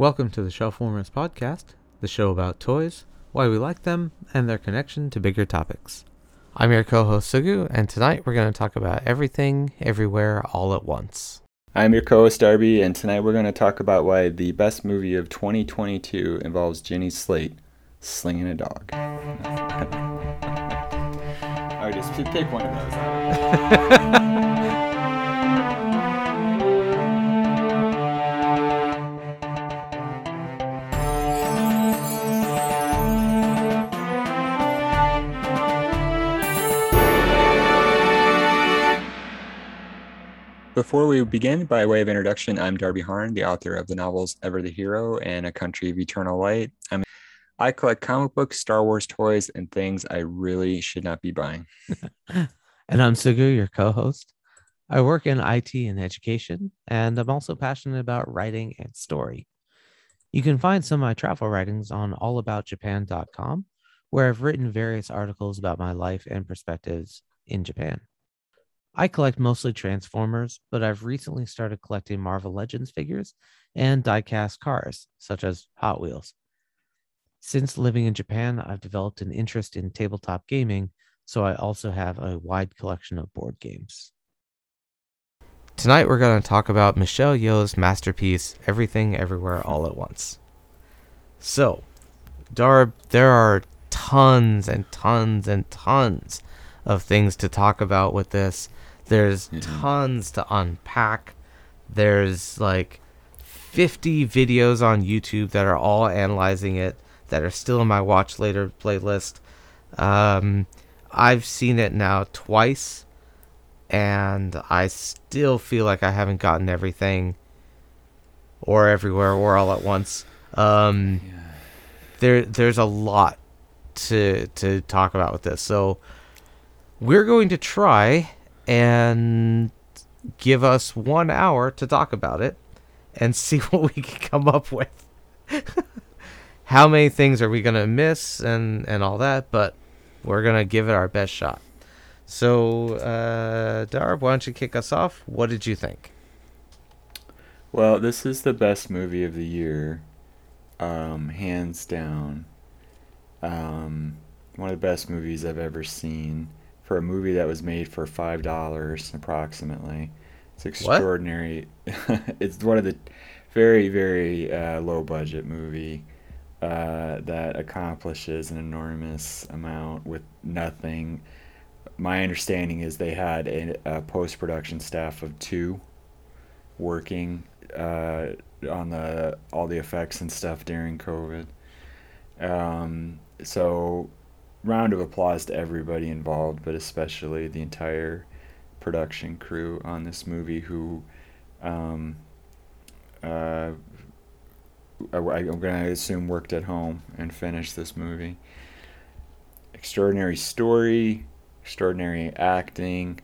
Welcome to the Shelfwarmers Podcast, the show about toys, why we like them, and their connection to bigger topics. I'm your co host Sugu, and tonight we're going to talk about everything, everywhere, all at once. I'm your co host Darby, and tonight we're going to talk about why the best movie of 2022 involves Jenny Slate slinging a dog. Alright, just pick one of those. Before we begin, by way of introduction, I'm Darby Harn, the author of the novels Ever the Hero and A Country of Eternal Light. I'm, I collect comic books, Star Wars toys, and things I really should not be buying. and I'm Sugu, your co host. I work in IT and education, and I'm also passionate about writing and story. You can find some of my travel writings on allaboutjapan.com, where I've written various articles about my life and perspectives in Japan. I collect mostly Transformers, but I've recently started collecting Marvel Legends figures and diecast cars, such as Hot Wheels. Since living in Japan, I've developed an interest in tabletop gaming, so I also have a wide collection of board games. Tonight, we're going to talk about Michelle Yeoh's masterpiece, Everything Everywhere All at Once. So, Darb, there are tons and tons and tons of things to talk about with this. There's mm-hmm. tons to unpack. There's like 50 videos on YouTube that are all analyzing it that are still in my watch later playlist. Um, I've seen it now twice, and I still feel like I haven't gotten everything or everywhere or all at once. Um, yeah. There, there's a lot to to talk about with this. So we're going to try and give us one hour to talk about it and see what we can come up with. How many things are we gonna miss and and all that, but we're gonna give it our best shot. So, uh, Darb, why don't you kick us off? What did you think? Well, this is the best movie of the year, um, hands down. Um, one of the best movies I've ever seen for a movie that was made for five dollars approximately. It's extraordinary. it's one of the very very uh, low budget movie uh, that accomplishes an enormous amount with nothing. My understanding is they had a, a post production staff of two working uh, on the all the effects and stuff during COVID. Um, so round of applause to everybody involved, but especially the entire production crew on this movie who um, uh, I, am going to assume worked at home and finished this movie. Extraordinary story, extraordinary acting.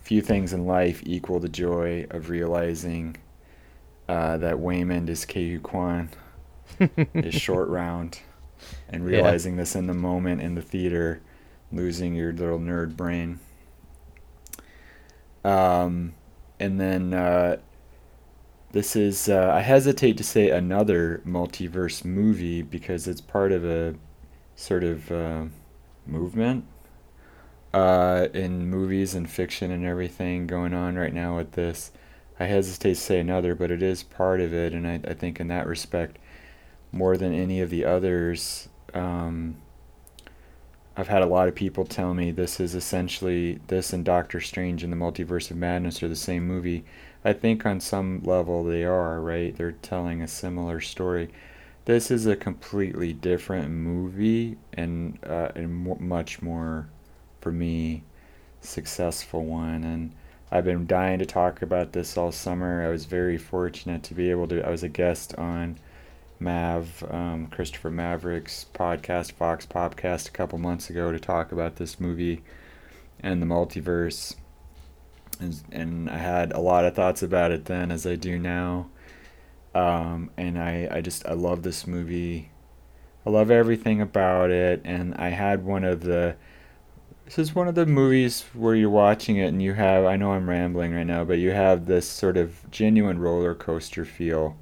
Few things in life equal the joy of realizing uh, that Waymond is Huy Quan, is short round and realizing yeah. this in the moment in the theater, losing your little nerd brain. Um, and then uh, this is, uh, I hesitate to say another multiverse movie because it's part of a sort of uh, movement uh, in movies and fiction and everything going on right now with this. I hesitate to say another, but it is part of it, and I, I think in that respect, more than any of the others. Um, I've had a lot of people tell me this is essentially this and Doctor Strange and the Multiverse of Madness are the same movie. I think on some level they are, right? They're telling a similar story. This is a completely different movie and uh, and much more, for me, successful one. And I've been dying to talk about this all summer. I was very fortunate to be able to. I was a guest on Mav, um, Christopher Maverick's podcast, Vox Podcast, a couple months ago to talk about this movie and the multiverse. And, and I had a lot of thoughts about it then, as I do now. Um, and I, I just, I love this movie. I love everything about it. And I had one of the, this is one of the movies where you're watching it and you have, I know I'm rambling right now, but you have this sort of genuine roller coaster feel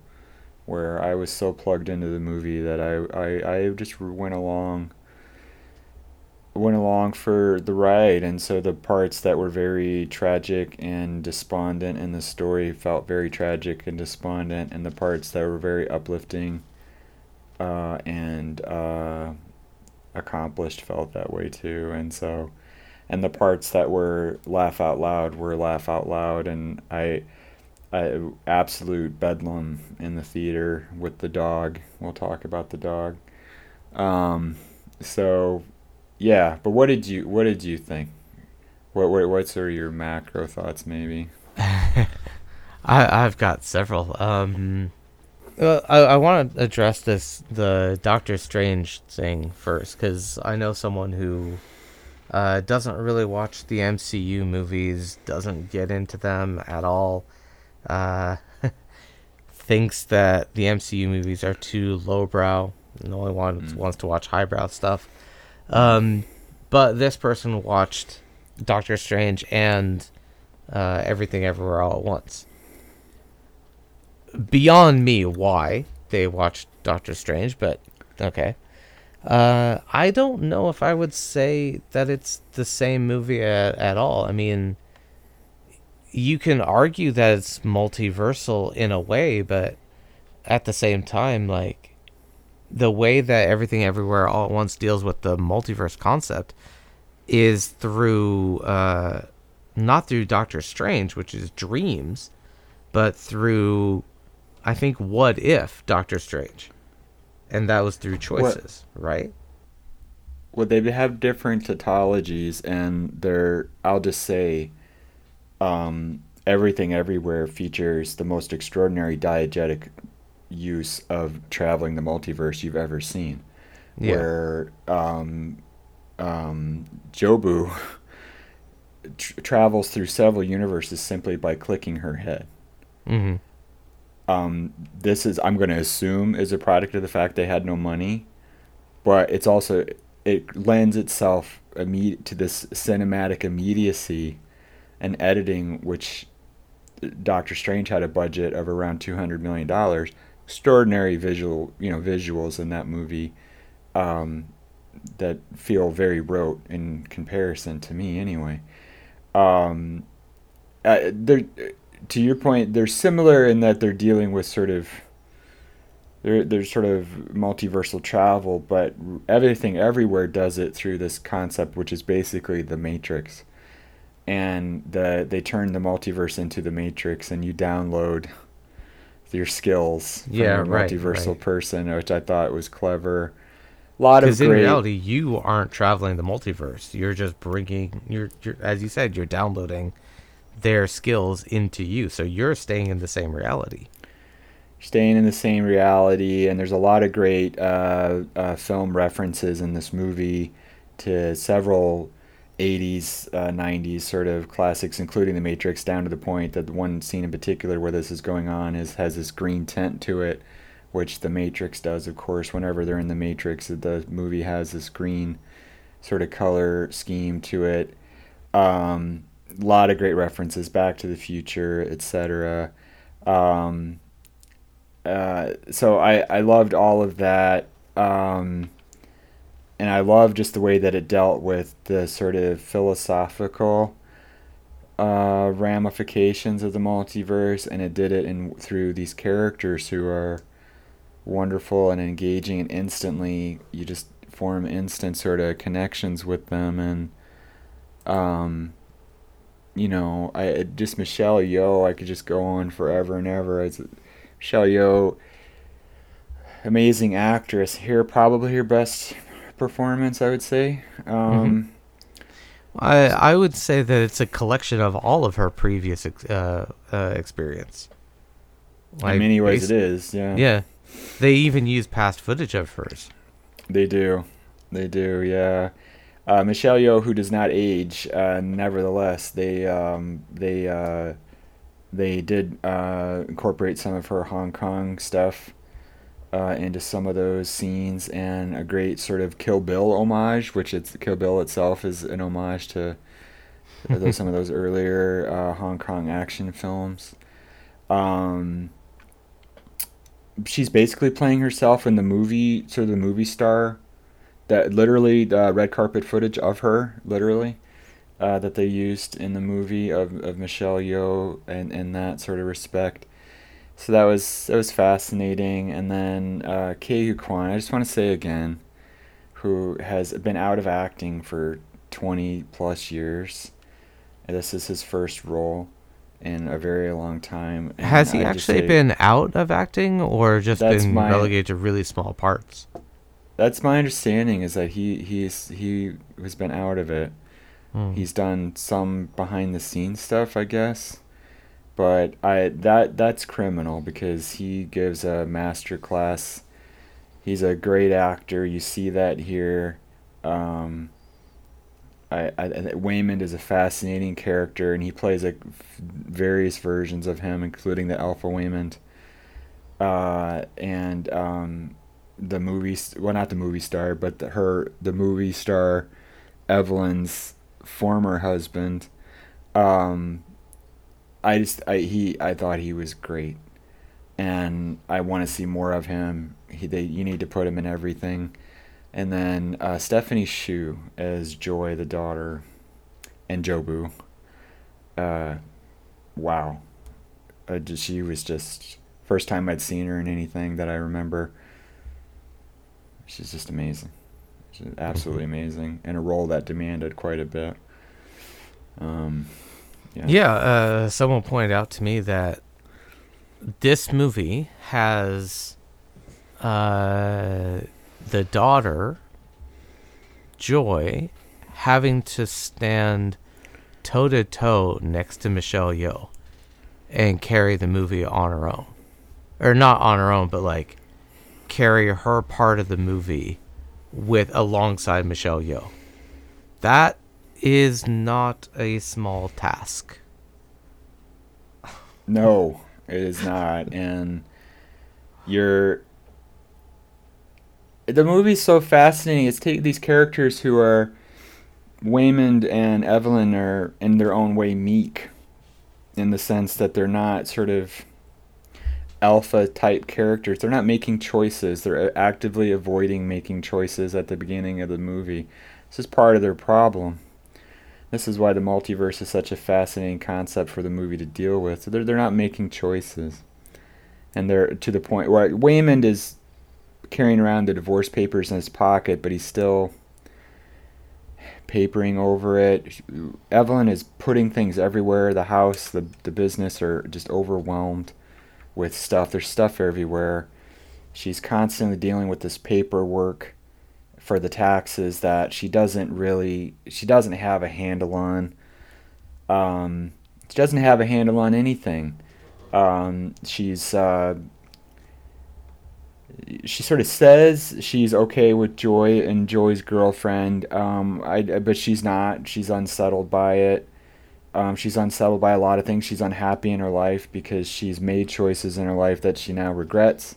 where I was so plugged into the movie that I I, I just went along went along for the ride. And so the parts that were very tragic and despondent in the story felt very tragic and despondent and the parts that were very uplifting uh, and uh, accomplished felt that way too. And so and the parts that were laugh out loud were laugh out loud. And I I absolute bedlam in the theater with the dog. We'll talk about the dog. Um, so yeah, but what did you what did you think? What what what's are your macro thoughts maybe? I I've got several. Um, uh, I I want to address this the Doctor Strange thing first because I know someone who uh, doesn't really watch the MCU movies, doesn't get into them at all. Uh, thinks that the MCU movies are too lowbrow and only wants, mm. wants to watch highbrow stuff. Um, but this person watched Doctor Strange and uh, Everything Everywhere All at Once. Beyond me, why they watched Doctor Strange, but okay. Uh, I don't know if I would say that it's the same movie at, at all. I mean, you can argue that it's multiversal in a way, but at the same time, like the way that everything everywhere all at once deals with the multiverse concept is through uh, not through Doctor Strange, which is dreams, but through I think what if Doctor Strange, and that was through choices, what, right? Well, they have different tautologies, and they're I'll just say, um, everything everywhere features the most extraordinary diegetic use of traveling the multiverse you've ever seen. Yeah. Where um, um, Jobu tr- travels through several universes simply by clicking her head. Mm-hmm. Um, this is, I'm going to assume, is a product of the fact they had no money, but it's also it lends itself imme- to this cinematic immediacy and editing, which Doctor Strange had a budget of around two hundred million dollars extraordinary visual, you know, visuals in that movie um, that feel very rote in comparison to me, anyway. Um, uh, they're, to your point, they're similar in that they're dealing with sort of they're, they're sort of multiversal travel, but everything everywhere does it through this concept, which is basically the Matrix. And the they turn the multiverse into the Matrix, and you download your skills from yeah, your multiversal right. person, which I thought was clever. A lot of great... in reality, you aren't traveling the multiverse. You're just bringing you're, you're as you said, you're downloading their skills into you, so you're staying in the same reality. Staying in the same reality, and there's a lot of great uh, uh, film references in this movie to several 80s, uh, 90s sort of classics, including The Matrix, down to the point that the one scene in particular where this is going on is has this green tint to it, which The Matrix does, of course. Whenever they're in The Matrix, the movie has this green sort of color scheme to it. Um, a lot of great references, Back to the Future, etc. Um, uh, so I, I loved all of that. Um, and I love just the way that it dealt with the sort of philosophical uh, ramifications of the multiverse, and it did it in through these characters who are wonderful and engaging, and instantly you just form instant sort of connections with them, and um, you know, I just Michelle Yeoh, I could just go on forever and ever. It's Michelle Yeoh, amazing actress. Here, probably her best performance, I would say. Um, mm-hmm. I I would say that it's a collection of all of her previous uh, uh, experience. Like, in many ways, it is. Yeah. Yeah, they even use past footage of hers. They do, they do. Yeah. Uh, Michelle Yeoh, who does not age, uh, nevertheless, they um, they uh, they did uh, incorporate some of her Hong Kong stuff uh, into some of those scenes and a great sort of Kill Bill homage, which it's Kill Bill itself is an homage to those, some of those earlier uh, Hong Kong action films. Um, she's basically playing herself in the movie, sort of the movie star. That literally the red carpet footage of her, literally, uh, that they used in the movie of, of Michelle Yeoh and in that sort of respect. So that was that was fascinating. And then uh, Ke Huy Quan, I just want to say again, who has been out of acting for 20 plus years. And this is his first role in a very long time. And Has he I actually say- been out of acting or just been my- relegated to really small parts? That's my understanding is that he he's he has been out of it. Hmm. He's done some behind the scenes stuff, I guess. But I that that's criminal because he gives a master class. He's a great actor. You see that here. Um, I, I Waymond is a fascinating character, and he plays like various versions of him, including the Alpha Waymond. Uh, and um, the movie, well, not the movie star, but the, her, the movie star, Evelyn's former husband. Um, I just, I he, I thought he was great, and I want to see more of him. He, they, you need to put him in everything. And then uh, Stephanie Hsu as Joy, the daughter, and Jobu. Uh, wow, uh, she was just first time I'd seen her in anything that I remember. She's just amazing. She's absolutely amazing, in a role that demanded quite a bit. Um, yeah. Yeah, uh, someone pointed out to me that this movie has uh, the daughter, Joy, having to stand toe to toe next to Michelle Yeoh and carry the movie on her own. Or not on her own, but like carry her part of the movie with alongside Michelle Yeoh. That is not a small task. No, it is not. And you're. The movie's so fascinating. It's taking these characters who are. Waymond and Evelyn are, in their own way, meek. In the sense that they're not sort of alpha type characters. They're not making choices. They're uh, actively avoiding making choices at the beginning of the movie. This is part of their problem. This is why the multiverse is such a fascinating concept for the movie to deal with. So they're, they're not making choices. And they're to the point where Waymond is carrying around the divorce papers in his pocket, but he's still papering over it. Evelyn is putting things everywhere. The house, the, the business are just overwhelmed with stuff. There's stuff everywhere. She's constantly dealing with this paperwork for the taxes that she doesn't really she doesn't have a handle on. Um, she doesn't have a handle on anything. Um, she's uh, she sort of says she's okay with joy and joy's girlfriend um, I, but she's not. She's unsettled by it. Um, she's unsettled by a lot of things. She's unhappy in her life because she's made choices in her life that she now regrets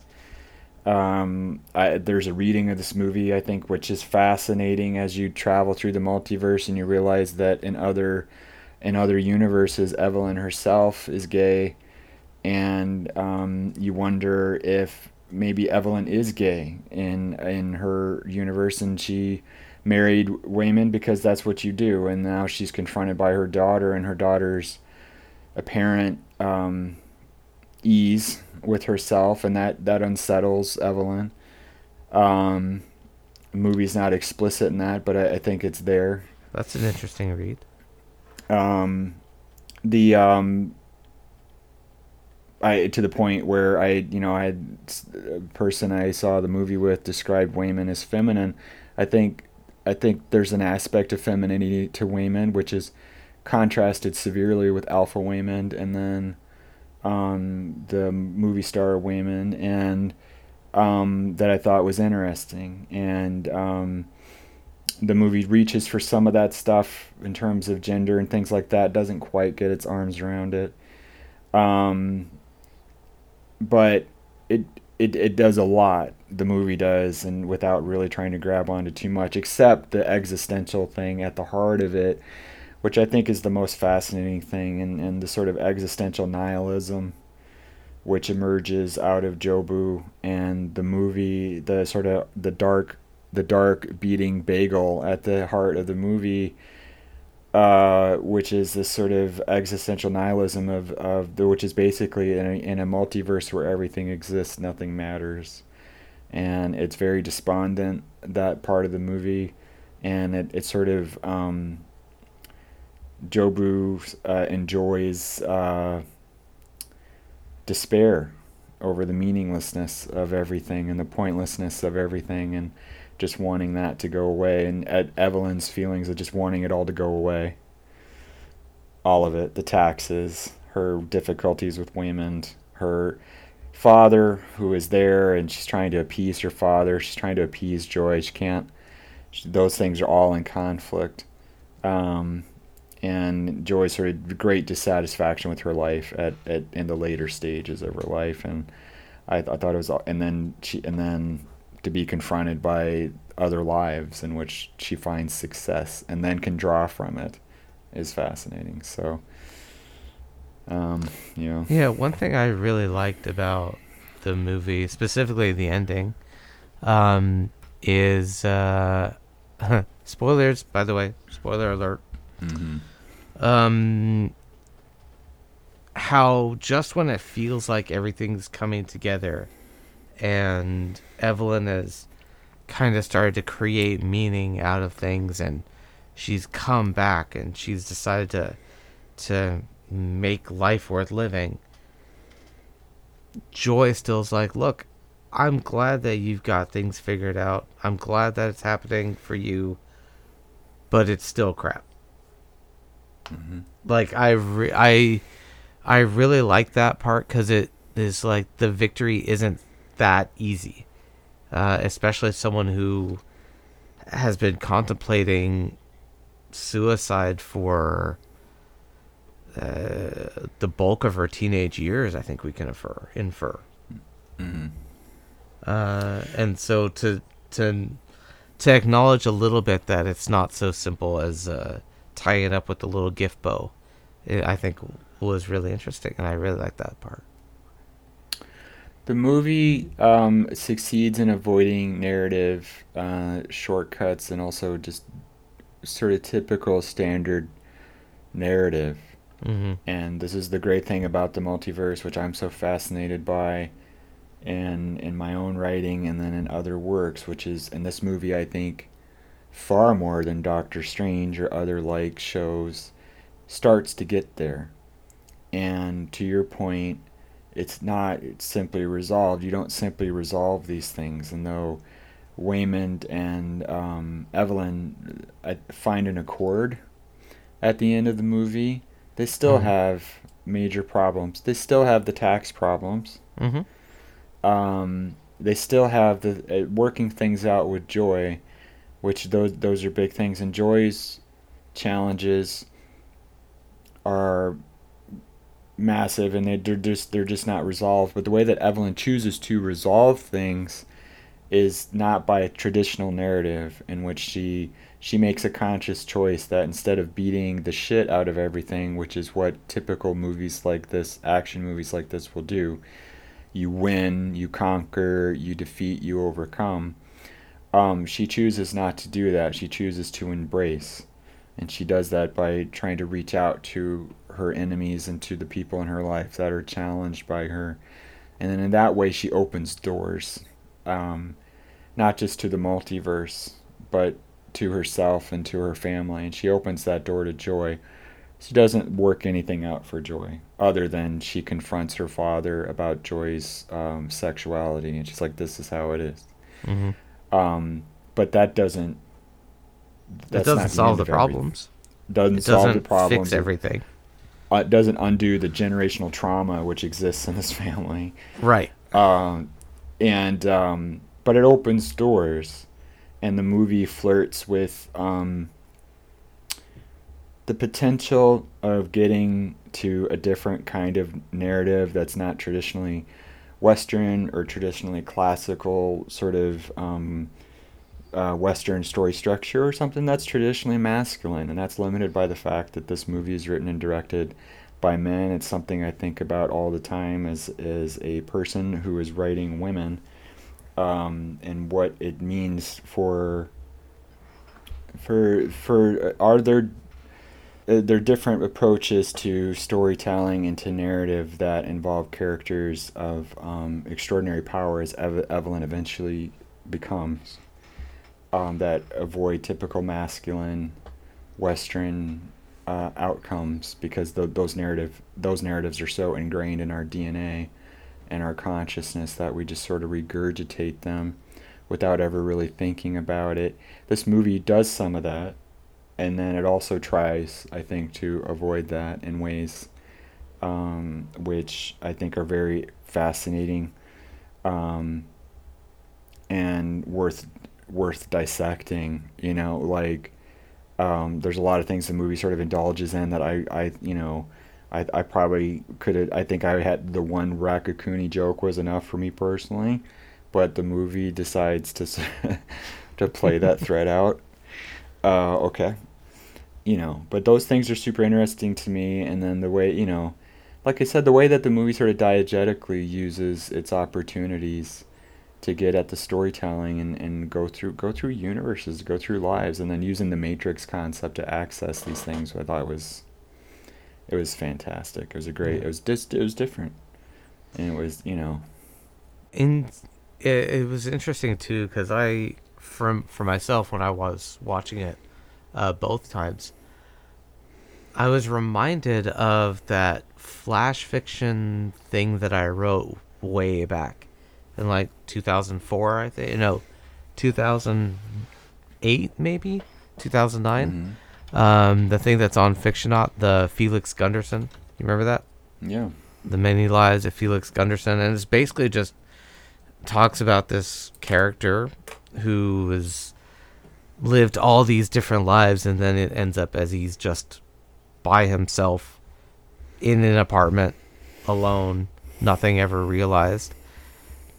um, I, there's a reading of this movie I think which is fascinating as you travel through the multiverse and you realize that in other in other universes Evelyn herself is gay. And um, you wonder if maybe Evelyn is gay in in her universe and she married Waymond because that's what you do. And now she's confronted by her daughter and her daughter's apparent um, ease with herself, and that that unsettles Evelyn. Um, the movie's not explicit in that, but I, I think it's there. That's an interesting read. Um, the um, I to the point where I you know I had a person I saw the movie with described Waymond as feminine. I think I think there's an aspect of femininity to Waymond which is contrasted severely with Alpha Waymond, and then um, the movie star Waymond, and um, that I thought was interesting. And um, the movie reaches for some of that stuff in terms of gender and things like that. Doesn't quite get its arms around it, um, but it it it does a lot. The movie does, and without really trying to grab onto too much, except the existential thing at the heart of it which I think is the most fascinating thing, and, and the sort of existential nihilism which emerges out of Jobu, and the movie, the sort of the dark, the dark beating bagel at the heart of the movie, uh, which is this sort of existential nihilism of of the, which is basically in a, in a multiverse where everything exists, nothing matters, and it's very despondent that part of the movie, and it it sort of um, Jobu uh, enjoys. Uh, despair over the meaninglessness of everything and the pointlessness of everything and just wanting that to go away and Ed, Evelyn's feelings of just wanting it all to go away all of it the taxes her difficulties with Waymond her father who is there and she's trying to appease her father she's trying to appease Joy she can't she, those things are all in conflict um, and sort of great dissatisfaction with her life at, at in the later stages of her life, and I, I thought it was, and then she, and then to be confronted by other lives in which she finds success and then can draw from it is fascinating. So, um, you know. Yeah, one thing I really liked about the movie, specifically the ending, um, is uh, spoilers. By the way, spoiler alert. Mm-hmm um, how just when it feels like everything's coming together and Evelyn has kind of started to create meaning out of things and she's come back and she's decided to to make life worth living joy still's like look i'm glad that you've got things figured out. I'm glad that it's happening for you but it's still crap Mm-hmm. Like I, re- I, I really like that part because it is like the victory isn't that easy, uh, especially someone who has been contemplating suicide for uh, the bulk of her teenage years. I think we can infer. Infer. Mm-hmm. Uh, and so to to to acknowledge a little bit that it's not so simple as uh, tie it up with the little gift bow. It, I think was really interesting, and I really like that part. The movie um, succeeds in avoiding narrative uh, shortcuts and also just sort of typical standard narrative. Mm-hmm. And this is the great thing about the multiverse, which I'm so fascinated by in in my own writing and then in other works, which is in this movie I think far more than Doctor Strange or other like shows, starts to get there. And to your point, it's not it's simply resolved. You don't simply resolve these things. And though Waymond and um, Evelyn uh, find an accord at the end of the movie, they still mm-hmm. have major problems. They still have the tax problems. Mm-hmm. Um, they still have the uh, working things out with Joy which those those are big things. And Joy's challenges are massive, and they, they're just they're just not resolved. But the way that Evelyn chooses to resolve things is not by a traditional narrative in which she she makes a conscious choice that instead of beating the shit out of everything, which is what typical movies like this, action movies like this will do, you win, you conquer, you defeat, you overcome um, she chooses not to do that. She chooses to embrace. And she does that by trying to reach out to her enemies and to the people in her life that are challenged by her. And then in that way, she opens doors, um, not just to the multiverse, but to herself and to her family. And she opens that door to joy. She doesn't work anything out for Joy, other than she confronts her father about Joy's um, sexuality. And she's like, this is how it is. Mm-hmm. Um, but that doesn't. That doesn't solve the problems. Doesn't, it doesn't solve the problems. Fix everything. Uh, it doesn't undo the generational trauma which exists in this family. Right. Um, and um, but it opens doors, and the movie flirts with um, the potential of getting to a different kind of narrative that's not traditionally Western or traditionally classical sort of um, uh, Western story structure or something that's traditionally masculine, and that's limited by the fact that this movie is written and directed by men. It's something I think about all the time as as a person who is writing women, um, and what it means for for for are there uh, there are different approaches to storytelling and to narrative that involve characters of um, extraordinary power, as Ev- Evelyn eventually becomes, um, that avoid typical masculine Western uh, outcomes because the, those narrative those narratives are so ingrained in our DNA and our consciousness that we just sort of regurgitate them without ever really thinking about it. This movie does some of that and then it also tries, I think, to avoid that in ways um, which I think are very fascinating um, and worth worth dissecting. You know, like um, there's a lot of things the movie sort of indulges in that I, I you know. I, I probably could have. I think I had the one Raccacoonie joke was enough for me personally, but the movie decides to to play that thread out uh, okay. You know, but those things are super interesting to me. And then the way, you know, like I said, the way that the movie sort of diegetically uses its opportunities to get at the storytelling and, and go through go through universes, go through lives, and then using the Matrix concept to access these things, I thought was it was fantastic. It was a great. It was just it was different, and it was you know. In it, it was interesting too because I from for myself when I was watching it uh, both times, I was reminded of that flash fiction thing that I wrote way back in like 2004, I think. No, 2008 maybe 2009. Mm-hmm. Um, the thing that's on Fictionaut, the Felix Gunderson. You remember that? Yeah. The Many Lives of Felix Gunderson, and it's basically just talks about this character who has lived all these different lives and then it ends up as he's just by himself in an apartment alone nothing ever realized.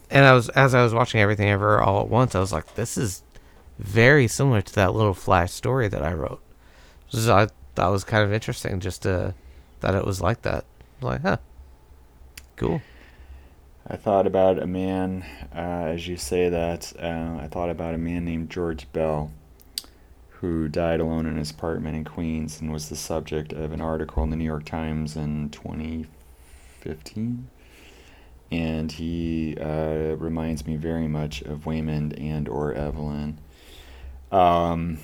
And i was as i was watching everything ever all at once i was like this is very similar to that little flash story that i wrote. So i thought was kind of interesting just to that it was like that. Like huh cool. I thought about a man, uh, as you say that, uh, I thought about a man named George Bell, who died alone in his apartment in Queens and was the subject of an article in the New York Times in 2015. And he uh, reminds me very much of Waymond and or Evelyn. Um,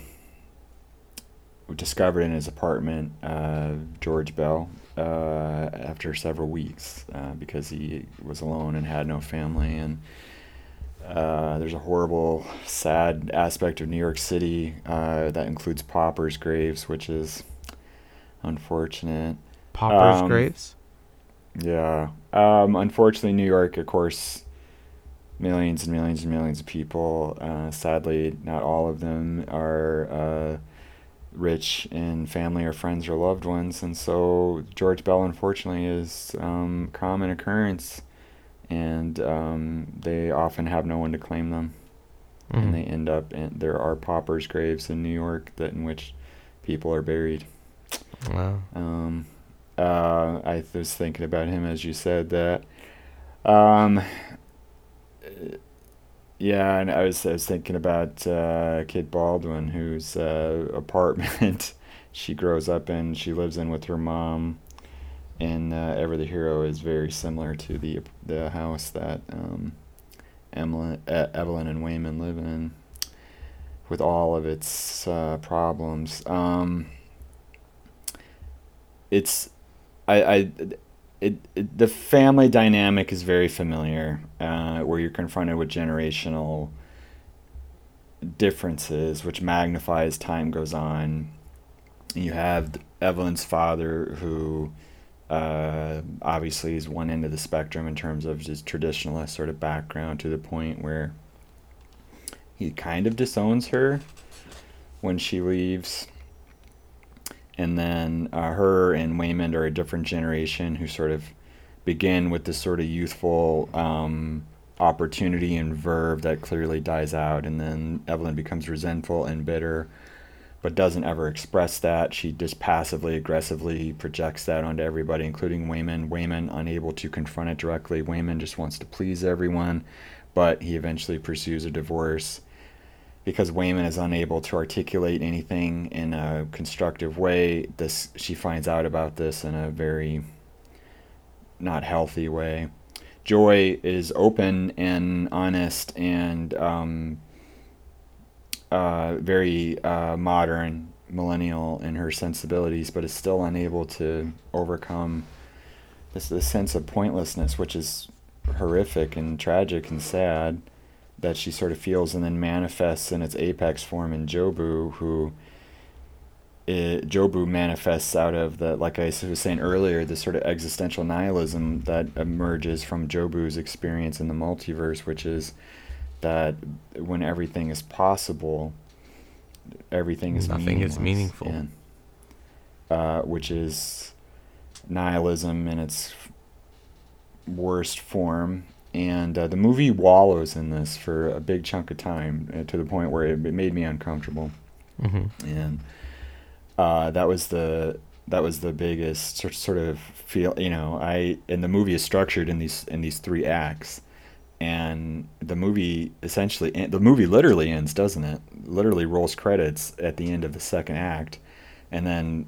discovered in his apartment uh, George Bell uh, after several weeks uh, because he was alone and had no family. And uh, there's a horrible, sad aspect of New York City uh, that includes paupers' graves, which is unfortunate. Paupers' um, graves? Yeah. Um, unfortunately, New York, of course, millions and millions and millions of people. Uh, sadly, not all of them are rich in family or friends or loved ones. And so George Bell, unfortunately, is um, common occurrence, and um, they often have no one to claim them, mm-hmm. and they end up in there are paupers' graves in New York that in which people are buried. Wow. Um, uh, I was thinking about him as you said that. Um, yeah, and I was I was thinking about uh, Kit Baldwin, whose uh, apartment she grows up in. She lives in with her mom, and uh, Ever the Hero is very similar to the the house that um, Evelyn and Waymond live in, with all of its uh, problems. Um, it's I, I it, it, the family dynamic is very familiar, uh, where you're confronted with generational differences, which magnify as time goes on. You have Evelyn's father, who uh, obviously is one end of the spectrum in terms of his traditionalist sort of background, to the point where he kind of disowns her when she leaves. And then uh, her and Waymond are a different generation who sort of begin with this sort of youthful um, opportunity and verve that clearly dies out, and then Evelyn becomes resentful and bitter but doesn't ever express that. She just passively aggressively projects that onto everybody, including Waymond. Waymond, unable to confront it directly. Waymond just wants to please everyone, but he eventually pursues a divorce because Waymond is unable to articulate anything in a constructive way. This she finds out about this in a very not healthy way. Joy is open and honest and um, uh, very uh, modern, millennial in her sensibilities, but is still unable to overcome this, this sense of pointlessness, which is horrific and tragic and sad that she sort of feels and then manifests in its apex form in Jobu, who it, Jobu manifests out of the, like I was saying earlier, the sort of existential nihilism that emerges from Jobu's experience in the multiverse, which is that when everything is possible, everything is nothing is meaningful, and, uh, which is nihilism in its worst form. And uh, the movie wallows in this for a big chunk of time uh, to the point where it, it made me uncomfortable. Mm-hmm. And uh, that was the that was the biggest sort sort of feel. You know, I and the movie is structured in these in these three acts, and the movie essentially the movie literally ends, doesn't it? Literally rolls credits at the end of the second act, and then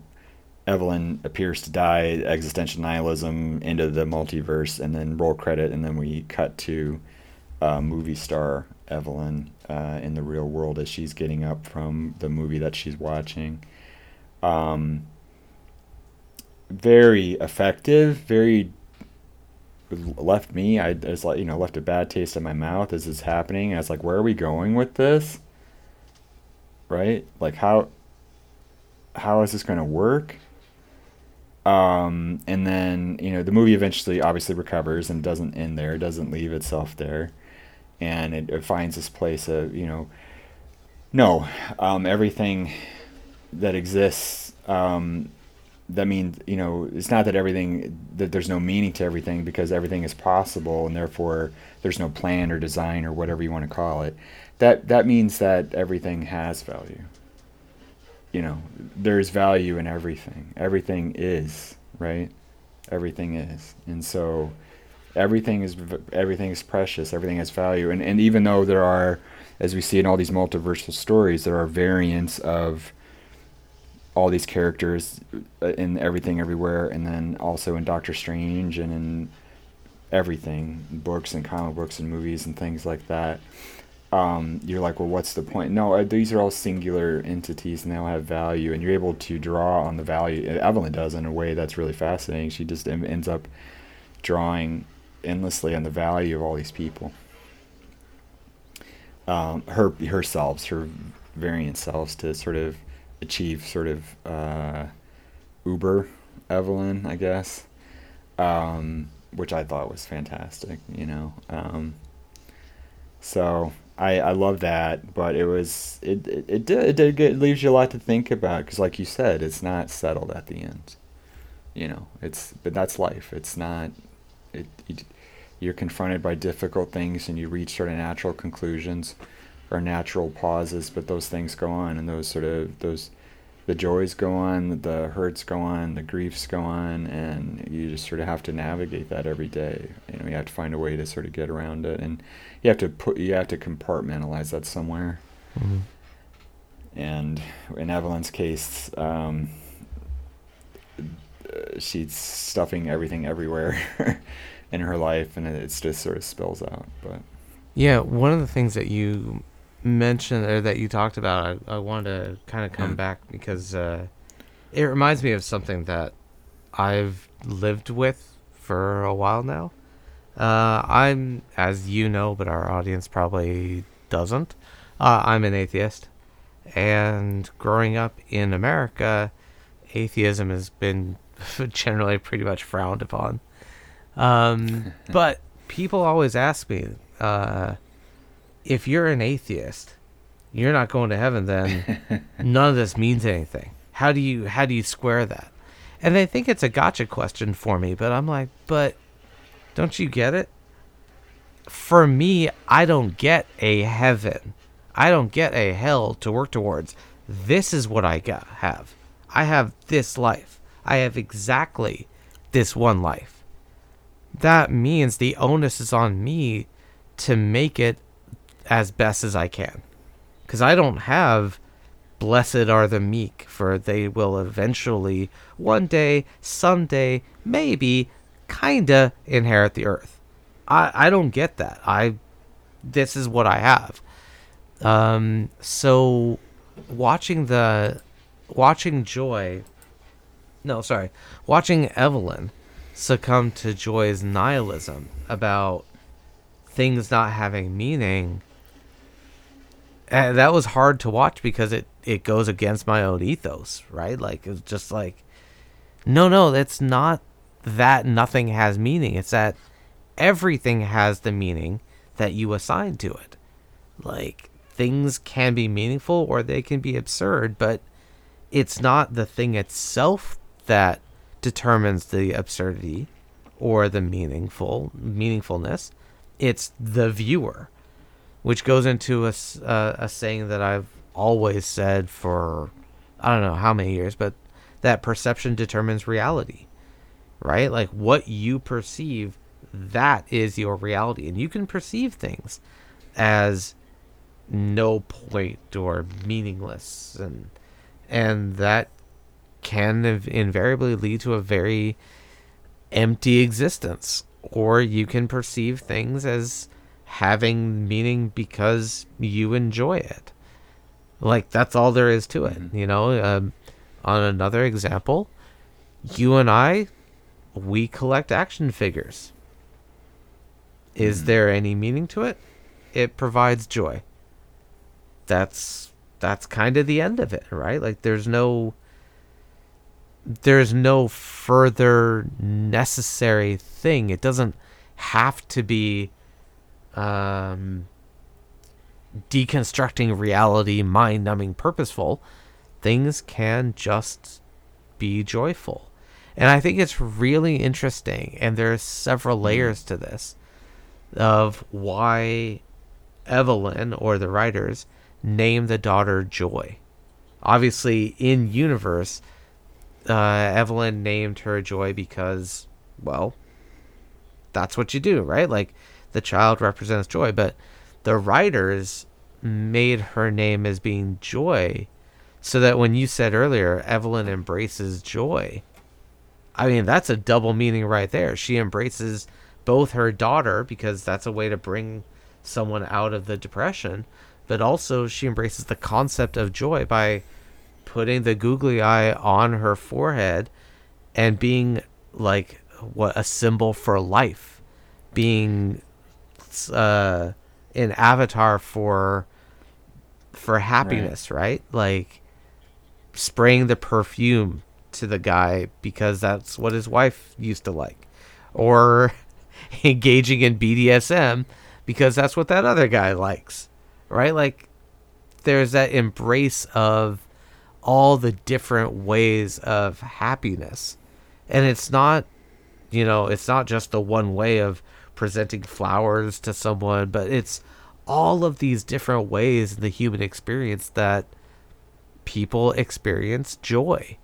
Evelyn appears to die, existential nihilism into the multiverse, and then roll credit, and then we cut to uh, movie star Evelyn uh, in the real world as she's getting up from the movie that she's watching um, very effective, very left me. I was like, you know, left a bad taste in my mouth as it's happening. I was like, where are we going with this? Right? Like how how is this going to work? Um, and then you know the movie eventually obviously recovers and doesn't end there, doesn't leave itself there, and it, it finds this place of you know, no, um, everything that exists um, that means you know it's not that everything that there's no meaning to everything because everything is possible and therefore there's no plan or design or whatever you want to call it. That that means that everything has value. You know there's value in everything. Everything is right? Everything is. And so everything is everything is precious. Everything has value. And and even though there are as we see in all these multiversal stories there are variants of all these characters uh, in everything everywhere and then also in doctor strange and in everything books and comic books and movies and things like that um, you're like well what's the point? No uh, these are all singular entities and they all have value and you're able to draw on the value evelyn does in a way that's really fascinating. She just ends up drawing endlessly on the value of all these people. Um, her herself her variant selves to sort of achieve sort of uh, Uber Evelyn, I guess, um, which I thought was fantastic. You know, um, so I I love that, but it was it it it, did, it, did, it leaves you a lot to think about because, like you said, it's not settled at the end. You know, it's but that's life. It's not it. it you're confronted by difficult things and you reach sort of natural conclusions or natural pauses, but those things go on, and those sort of those the joys go on, the hurts go on, the griefs go on, and you just sort of have to navigate that every day. You know, you have to find a way to sort of get around it, and you have to put you have to compartmentalize that somewhere. Mm-hmm. And in Evelyn's case, um, she's stuffing everything everywhere in her life, and it's just sort of spills out. But yeah, one of the things that you mentioned or that you talked about, I, I wanted to kind of come back because uh, it reminds me of something that I've lived with for a while now. Uh, I'm, as you know, but our audience probably doesn't. Uh, I'm an atheist, and growing up in America, atheism has been generally pretty much frowned upon. Um, but people always ask me, uh, if you're an atheist, you're not going to heaven then none of this means anything. How do you how do you square that? And they think it's a gotcha question for me, but I'm like, but don't you get it? For me, I don't get a heaven. I don't get a hell to work towards. this is what I got, have. I have this life. I have exactly this one life. That means the onus is on me to make it as best as I can. Because I don't have blessed are the meek, for they will eventually, one day, someday, maybe, kinda inherit the earth. I, I don't get that. I this is what I have. Um so watching the watching Joy no, sorry. Watching Evelyn succumb to Joy's nihilism about things not having meaning. And that was hard to watch because it it goes against my own ethos, right? Like it's just like no, no, it's not that nothing has meaning. It's that everything has the meaning that you assign to it. Like things can be meaningful or they can be absurd, but it's not the thing itself that determines the absurdity or the meaningful meaningfulness. It's the viewer, which goes into a, uh, a saying that I've always said for I don't know how many years, but that perception determines reality, right? Like what you perceive, that is your reality, and you can perceive things as no point or meaningless, and and that can invariably lead to a very empty existence. Or you can perceive things as having meaning because you enjoy it. Like, that's all there is to it. Mm-hmm. You know, um, on another example, you and I, we collect action figures. Is mm-hmm. there any meaning to it? It provides joy. That's that's kind of the end of it, right? Like there's no there's no further necessary thing. It doesn't have to be um, deconstructing reality, mind numbing, purposeful. Things can just be joyful. And I think it's really interesting, and there's several mm-hmm. layers to this of why Evelyn or the writers named the daughter Joy. Obviously, in universe, uh, Evelyn named her Joy because, well, that's what you do, right? Like the child represents joy, but the writers made her name as being Joy so that when you said earlier, Evelyn embraces joy, I mean, that's a double meaning right there. She embraces both her daughter because that's a way to bring someone out of the depression, but also she embraces the concept of joy by putting the googly eye on her forehead and being like what a symbol for life, being uh, an avatar for for happiness, right? right? Like spraying the perfume to the guy because that's what his wife used to like, or engaging in BDSM because that's what that other guy likes, right? Like there's that embrace of all the different ways of happiness. And it's not, you know, it's not just the one way of presenting flowers to someone, but it's all of these different ways in the human experience that people experience joy.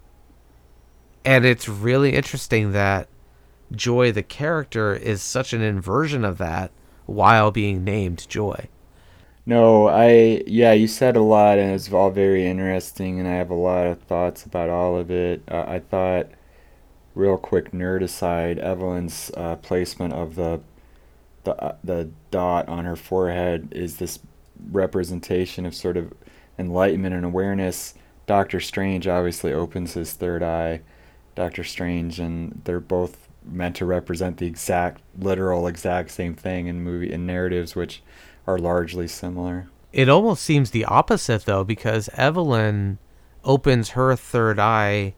And it's really interesting that Joy, the character, is such an inversion of that while being named Joy. No, I yeah, you said a lot, and it's all very interesting, and I have a lot of thoughts about all of it. Uh, I thought, real quick nerd aside, Evelyn's uh, placement of the the uh, the dot on her forehead is this representation of sort of enlightenment and awareness. Doctor Strange obviously opens his third eye. Doctor Strange, and they're both meant to represent the exact, literal, exact same thing in movie in narratives, which are largely similar. It almost seems the opposite though, because Evelyn opens her third eye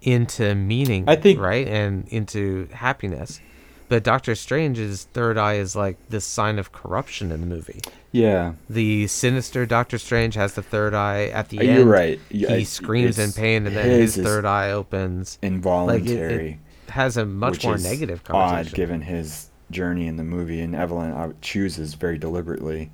into meaning, I think, right, and into happiness. But Doctor Strange's third eye is like this sign of corruption in the movie. Yeah. The sinister Doctor Strange has the third eye at the end. You're right. He screams in pain, and then his third eye opens. Involuntary. Like it, it has a much more negative connotation. Odd, given his journey in the movie, and Evelyn chooses very deliberately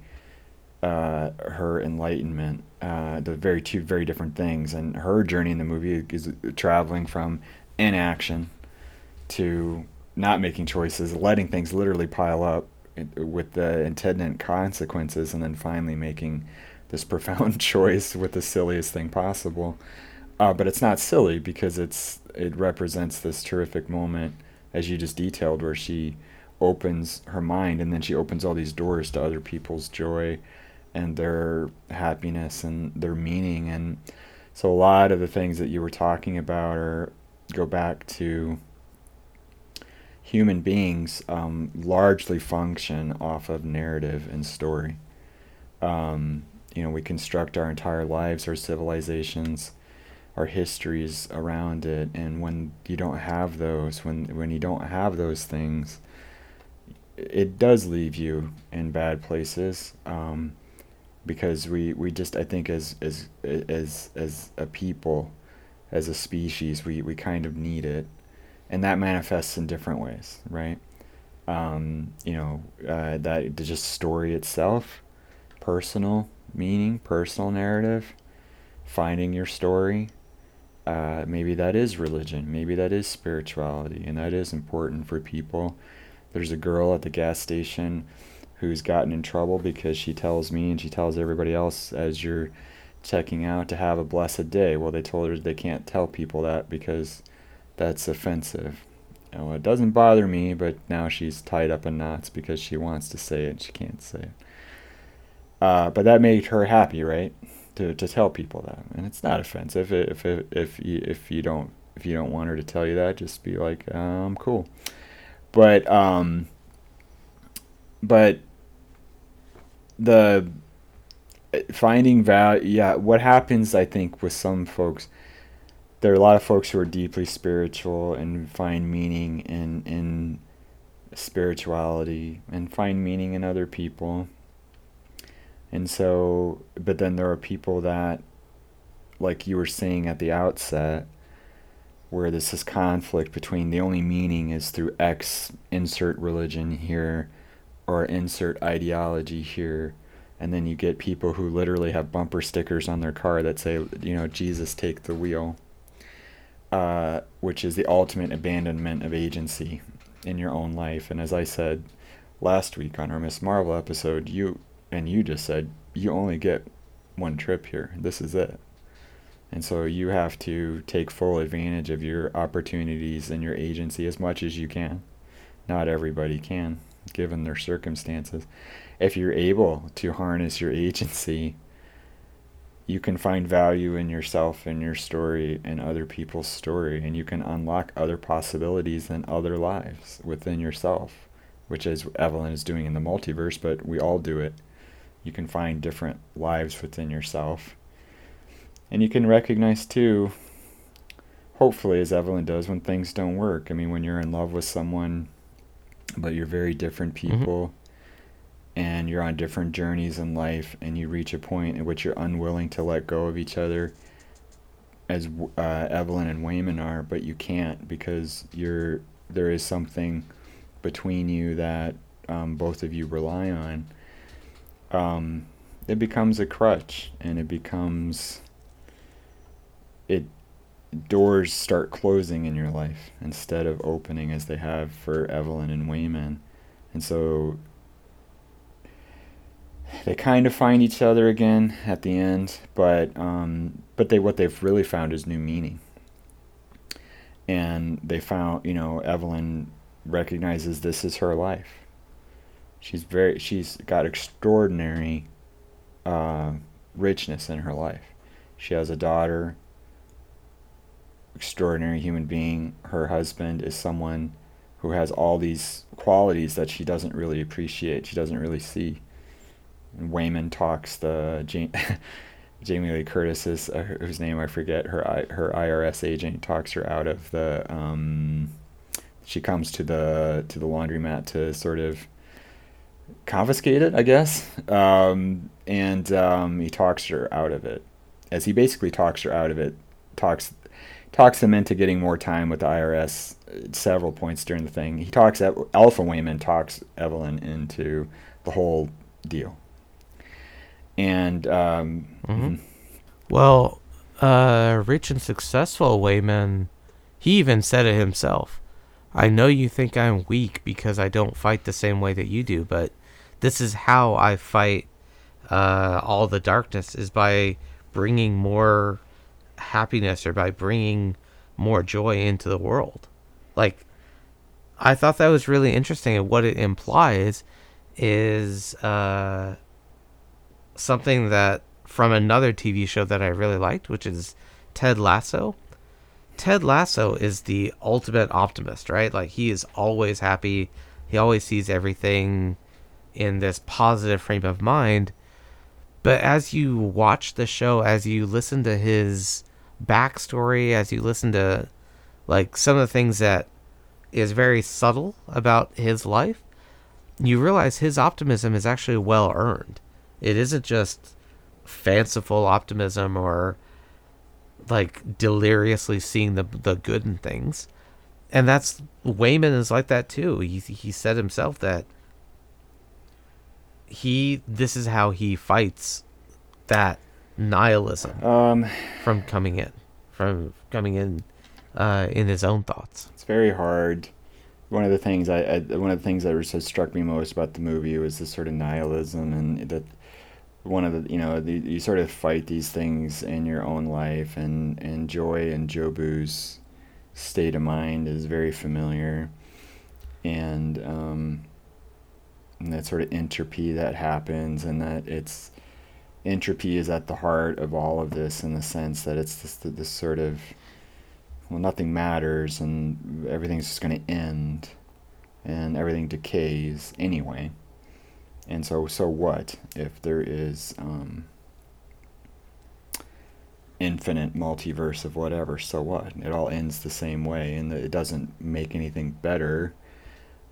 uh, her enlightenment. Uh, the very two very different things, and her journey in the movie is traveling from inaction to not making choices, letting things literally pile up with the intended consequences, and then finally making this profound choice with the silliest thing possible. Uh, but it's not silly because it's it represents this terrific moment, as you just detailed, where she opens her mind and then she opens all these doors to other people's joy and their happiness and their meaning and so a lot of the things that you were talking about are go back to human beings um, largely function off of narrative and story. Um, you know we construct our entire lives our civilizations our histories around it and when you don't have those when when you don't have those things it does leave you in bad places um, because we, we just I think as as as as a people, as a species, we, we kind of need it, and that manifests in different ways, right? Um, you know uh, that just story itself, personal meaning, personal narrative, finding your story. Uh, maybe that is religion. Maybe that is spirituality, and that is important for people there's a girl at the gas station who's gotten in trouble because she tells me and she tells everybody else as you're checking out to have a blessed day. Well, they told her they can't tell people that because that's offensive. Well, it doesn't bother me, but now she's tied up in knots because she wants to say it and she can't say it. Uh, but that made her happy, right? To, to tell people that, and it's not offensive if if if you, if you don't if you don't want her to tell you that, just be like, um, cool. But um, but the finding value, yeah. What happens, I think, with some folks, there are a lot of folks who are deeply spiritual and find meaning in in spirituality and find meaning in other people. And so, but then there are people that, like you were saying at the outset, where this is conflict between the only meaning is through X insert religion here or insert ideology here. And then you get people who literally have bumper stickers on their car that say, you know, Jesus take the wheel, uh, which is the ultimate abandonment of agency in your own life. And as I said last week on our Miss Marvel episode, you and you just said you only get one trip here. This is it. And so you have to take full advantage of your opportunities and your agency as much as you can. Not everybody can, given their circumstances. If you're able to harness your agency, you can find value in yourself and your story and other people's story, and you can unlock other possibilities and other lives within yourself, which is Evelyn is doing in the multiverse, but we all do it. You can find different lives within yourself and you can recognize too, hopefully, as Evelyn does, when things don't work. I mean, when you're in love with someone, but you're very different mm-hmm. people. Mm-hmm. And you're on different journeys in life, and you reach a point at which you're unwilling to let go of each other, as uh, Evelyn and Waymond are, but you can't because you're there is something between you that um, both of you rely on. Um, it becomes a crutch, and it becomes it doors start closing in your life instead of opening as they have for Evelyn and Waymond, And so they kind of find each other again at the end, but um, but they what they've really found is new meaning. And they found, you know, Evelyn recognizes this is her life. She's very she's got extraordinary uh, richness in her life. She has a daughter extraordinary human being. Her husband is someone who has all these qualities that she doesn't really appreciate. She doesn't really see. And Waymond talks the Jamie, Lee Curtis's uh, whose name I forget her her IRS agent talks her out of the. Um, she comes to the to the laundromat to sort of confiscate it, I guess. Um, and um, he talks her out of it, as he basically talks her out of it. Talks talks him into getting more time with the IRS at several points during the thing. He talks Alpha Waymond talks Evelyn into the whole deal. And um, Mhm. Well, uh, rich and successful Waymond, he even said it himself. I know you think I'm weak because I don't fight the same way that you do, but this is how I fight uh, all the darkness is by bringing more happiness or by bringing more joy into the world. Like, I thought that was really interesting, and what it implies is uh, something that from another TV show that I really liked, which is Ted Lasso. Ted Lasso is the ultimate optimist, right? Like he is always happy. He always sees everything in this positive frame of mind. But as you watch the show, as you listen to his backstory, as you listen to like some of the things that is very subtle about his life, you realize his optimism is actually well earned. It isn't just fanciful optimism or like deliriously seeing the the good in things. And that's Waymond is like that too. He he said himself that he this is how he fights that nihilism um, from coming in from coming in uh, in his own thoughts. it's very hard. One of the things I, I one of the things that was- struck me most about the movie was this sort of nihilism and that one of the you know the, you sort of fight these things in your own life and and joy and Jobu's state of mind is very familiar. And um and that sort of entropy that happens and that it's entropy is at the heart of all of this in the sense that it's this this sort of well nothing matters and everything's just going to end and everything decays anyway and so so what if there is um, infinite multiverse of whatever? So what? It all ends the same way and it doesn't make anything better.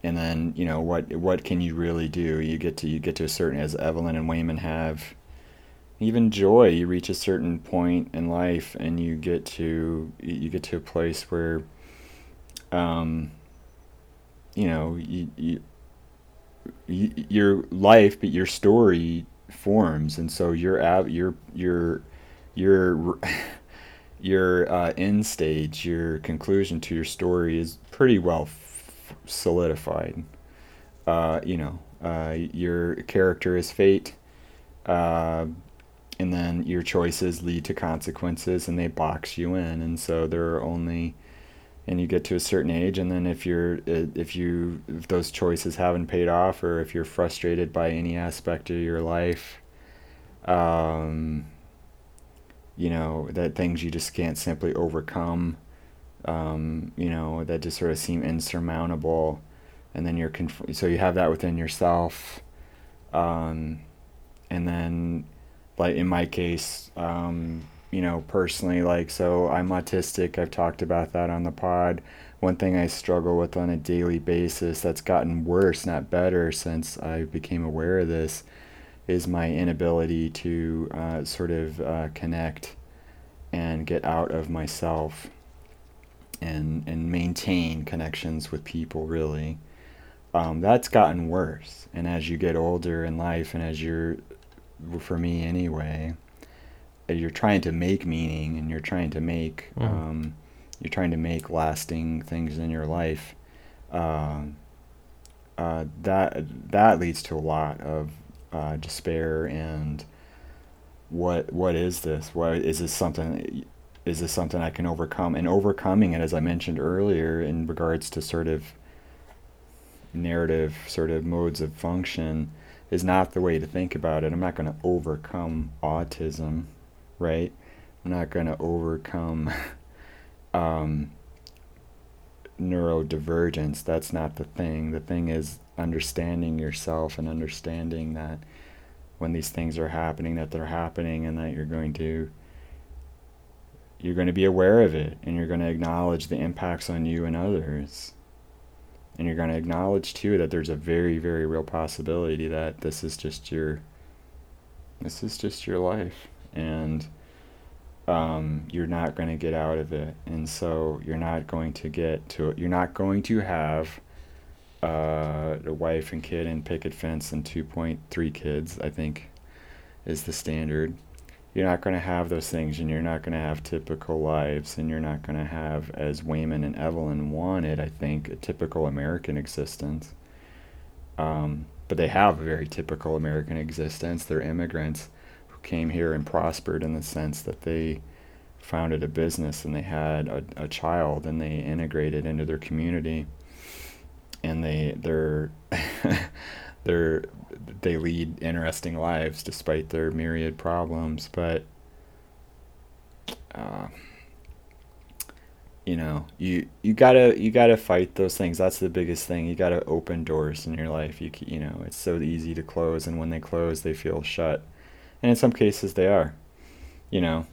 And then you know what what can you really do? You get to you get to a certain as evelyn and waymond have even joy you reach a certain point in life and you get to you get to a place where um you know you, you, you your life but your story forms. And so your av- your your your your uh, end stage your conclusion to your story is pretty well f- solidified. Uh, you know uh, your character is fate uh, and then your choices lead to consequences and they box you in. And so there are only and you get to a certain age and then if you're uh, if you if those choices haven't paid off or if you're frustrated by any aspect of your life um, you know that things you just can't simply overcome um, you know that just sort of seem insurmountable and then you're conf- so you have that within yourself um, and then like in my case um, you know personally like so i'm autistic. I've talked about that on the pod. One thing i struggle with on a daily basis that's gotten worse not better since i became aware of this is my inability to uh, sort of uh, connect and get out of myself and and maintain connections with people really. Um, that's gotten worse. And as you get older in life and as you're for me anyway you're trying to make meaning and you're trying to make Mhm. um, you're trying to make lasting things in your life um, uh, that that leads to a lot of uh, despair and what what is this? What is this something is this something I can overcome? And overcoming it as I mentioned earlier in regards to sort of narrative sort of modes of function is not the way to think about it. I'm not going to overcome autism right? I'm not going to overcome um, neurodivergence. That's not the thing. The thing is understanding yourself and understanding that when these things are happening that they're happening and that you're going to you're going to be aware of it and you're going to acknowledge the impacts on you and others. And you're going to acknowledge too that there's a very very real possibility that this is just your this is just your life and um, you're not going to get out of it and so you're not going to get to you're not going to have uh, a wife and kid and picket fence and 2.3 kids i think is the standard. You're not going to have those things, and you're not going to have typical lives, and you're not going to have, as Waymond and Evelyn wanted, I think, a typical American existence. Um, but they have a very typical American existence. They're immigrants came here and prospered in the sense that they founded a business and they had a, a child and they integrated into their community. And they they're they're they lead interesting lives despite their myriad problems. But uh, you know you you gotta you gotta fight those things. That's the biggest thing. You gotta open doors in your life. You you know it's so easy to close. And when they close they feel shut and in some cases they are you know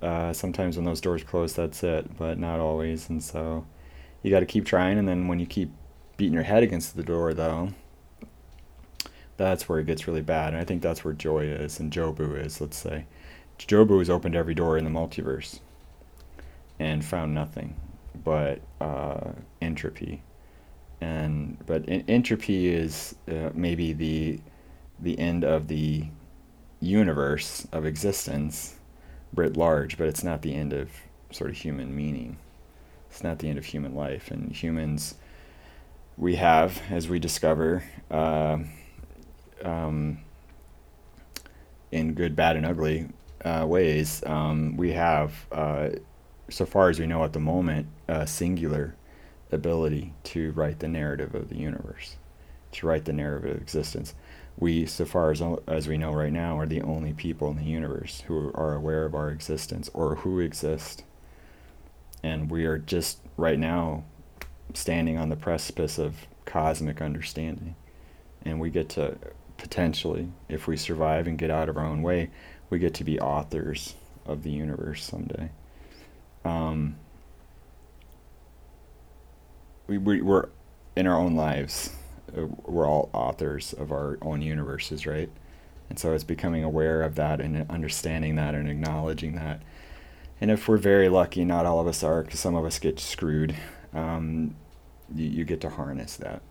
uh, sometimes when those doors close that's it but not always. And so you got to keep trying and then when you keep beating your head against the door though that's where it gets really bad. And i think that's where joy is and jobu is let's say. Jobu has opened every door in the multiverse and found nothing but uh, entropy. And but entropy is uh, maybe the the end of the universe of existence writ large, but it's not the end of sort of human meaning. It's not the end of human life, and humans we have, as we discover, uh, um, in good, bad, and ugly uh, ways, um, we have uh, so far as we know at the moment, a singular ability to write the narrative of the universe, to write the narrative of existence. We, so far as, as we know right now, are the only people in the universe who are aware of our existence or who exist. And we are just right now standing on the precipice of cosmic understanding. And we get to potentially, if we survive and get out of our own way, we get to be authors of the universe someday um, we, we we're in our own lives we're all authors of our own universes right? And so it's becoming aware of that and understanding that and acknowledging that. And if we're very lucky not all of us are because some of us get screwed. Um, you, you get to harness that.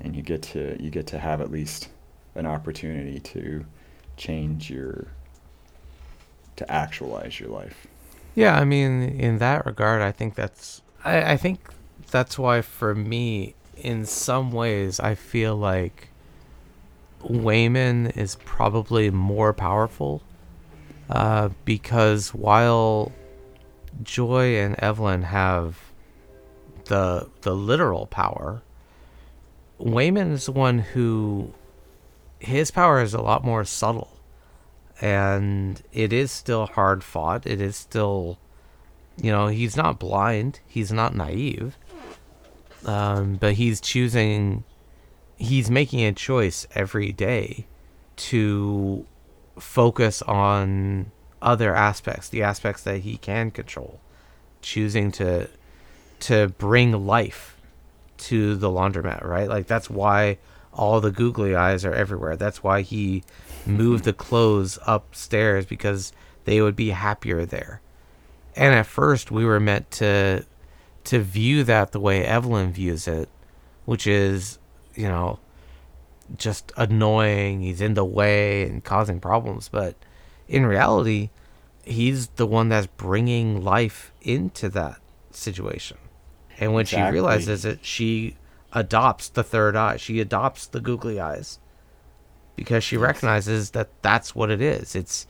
And you get to you get to have at least an opportunity to change your to actualize your life. Yeah, I mean, in that regard, I think that's I, I think that's why for me, in some ways, I feel like Waymond is probably more powerful uh, because while Joy and Evelyn have the the literal power, Waymond is the one who his power is a lot more subtle and it is still hard fought. It is still, you know, he's not blind. He's not naive. Um, but he's choosing, he's making a choice every day to focus on other aspects, the aspects that he can control, choosing to to bring life to the laundromat, right? Like that's why all the googly eyes are everywhere. That's why he moved the clothes upstairs because they would be happier there. And at first we were meant to to view that the way Evelyn views it, which is, you know, just annoying, he's in the way and causing problems, but in reality, he's the one that's bringing life into that situation. And when exactly. she realizes it, she adopts the third eye. She adopts the googly eyes because she yes. recognizes that that's what it is. It's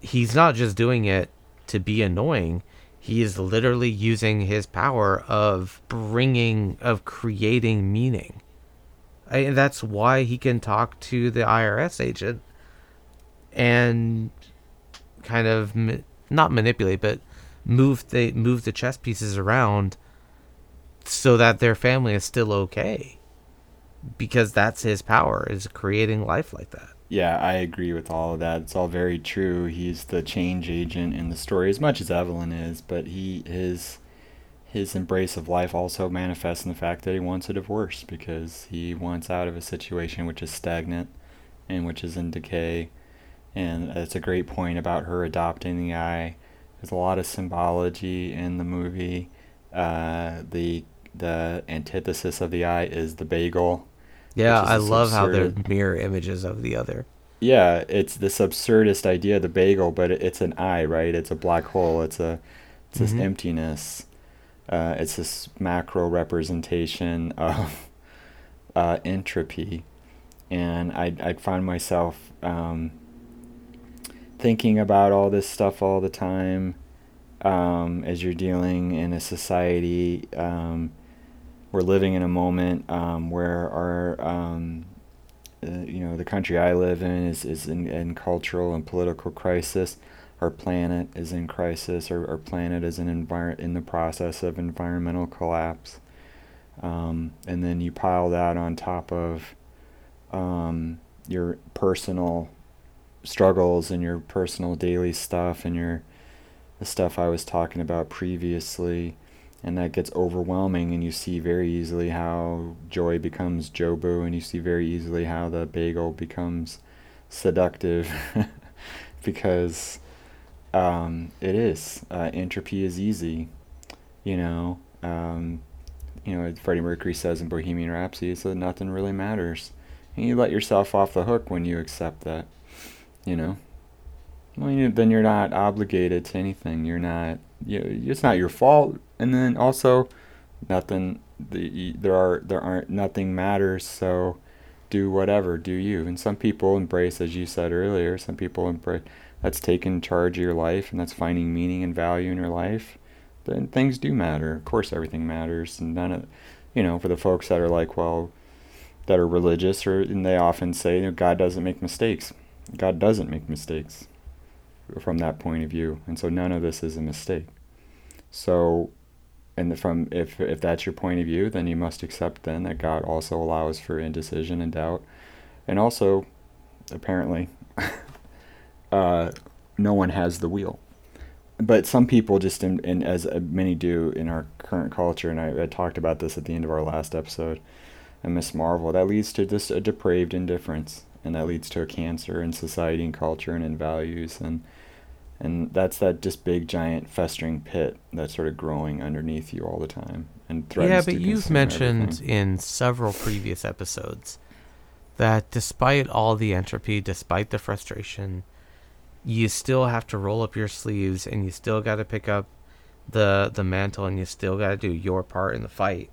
he's not just doing it to be annoying. He is literally using his power of bringing of creating meaning. I, that's why he can talk to the IRS agent and kind of not manipulate, but move the move the chess pieces around so that their family is still okay because that's his power is creating life like that. Yeah, I agree with all of that. It's all very true. He's the change agent in the story as much as Evelyn is, but he his his embrace of life also manifests in the fact that he wants a divorce because he wants out of a situation which is stagnant and which is in decay. And it's a great point about her adopting the eye. There's a lot of symbology in the movie. Uh, the the antithesis of the eye is the bagel yeah, I love how they're mirror images of the other. yeah, it's this absurdist idea, the bagel, but it's an eye, right? It's a black hole. It's a it's this Mhm. emptiness. Uh, it's this macro representation of uh, entropy, and I I find myself um, thinking about all this stuff all the time um, as you're dealing in a society. Um, we're living in a moment um, where our um, uh, you know the country I live in is, is in, in cultural and political crisis. Our planet is in crisis. Our, our planet is in envir- in the process of environmental collapse. Um, and then you pile that on top of um, your personal struggles and your personal daily stuff and your the stuff I was talking about previously and that gets overwhelming and you see very easily how joy becomes jobu and you see very easily how the bagel becomes seductive because um, it is uh, entropy is easy you know um, you know freddie mercury says in bohemian rhapsody so nothing really matters and you let yourself off the hook when you accept that you know well, you, then you're not obligated to anything. You're not. You, it's not your fault. And then also, nothing. The, there are there aren't nothing matters. So, do whatever. Do you. And some people embrace, as you said earlier. Some people embrace. That's taking charge of your life, and that's finding meaning and value in your life. Then things do matter. Of course, everything matters, and none of, you know, for the folks that are like, well, that are religious, or and they often say, you know, God doesn't make mistakes. God doesn't make mistakes from that point of view, and so none of this is a mistake. So, and from if if that's your point of view, then you must accept then that God also allows for indecision and doubt, and also, apparently, uh, no one has the wheel. But some people just, in, in, as many do in our current culture, and I, I talked about this at the end of our last episode, and Miss Marvel, that leads to just a depraved indifference and that leads to a cancer in society and culture and in values and and that's that just big giant festering pit that's sort of growing underneath you all the time and threatens Yeah, but you've mentioned everything. in several previous episodes that despite all the entropy, despite the frustration, you still have to roll up your sleeves and you still got to pick up the the mantle and you still got to do your part in the fight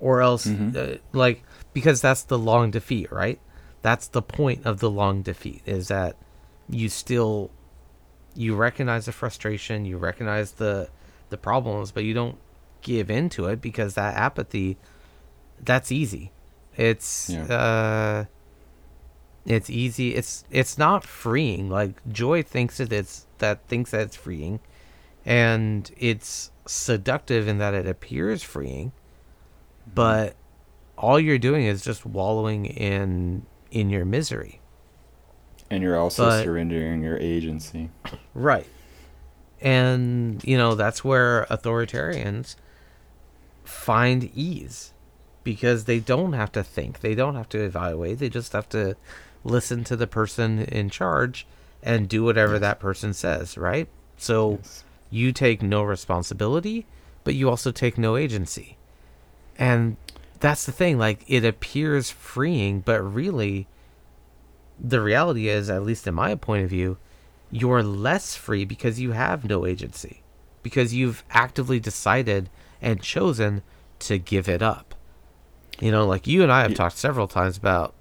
or else Mhm. uh, like because that's the long defeat, right? That's the point of the long defeat is that you still you recognize the frustration, you recognize the the problems, but you don't give into it because that apathy that's easy. It's Yeah. uh it's easy. It's it's not freeing. Like joy thinks that it is that thinks that it's freeing and it's seductive in that it appears freeing, but all you're doing is just wallowing in in your misery. And you're also but- surrendering your agency Right. And, you know, that's where authoritarians find ease because they don't have to think, they don't have to evaluate, they just have to listen to the person in charge and do whatever Yes. that person says, right? So Yes. you take no responsibility, but you also take no agency. And that's the thing, like it appears freeing, but really the reality is, at least in my point of view, you're less free because you have no agency. Because you've actively decided and chosen to give it up. You know, like you and I have Ye- talked several times about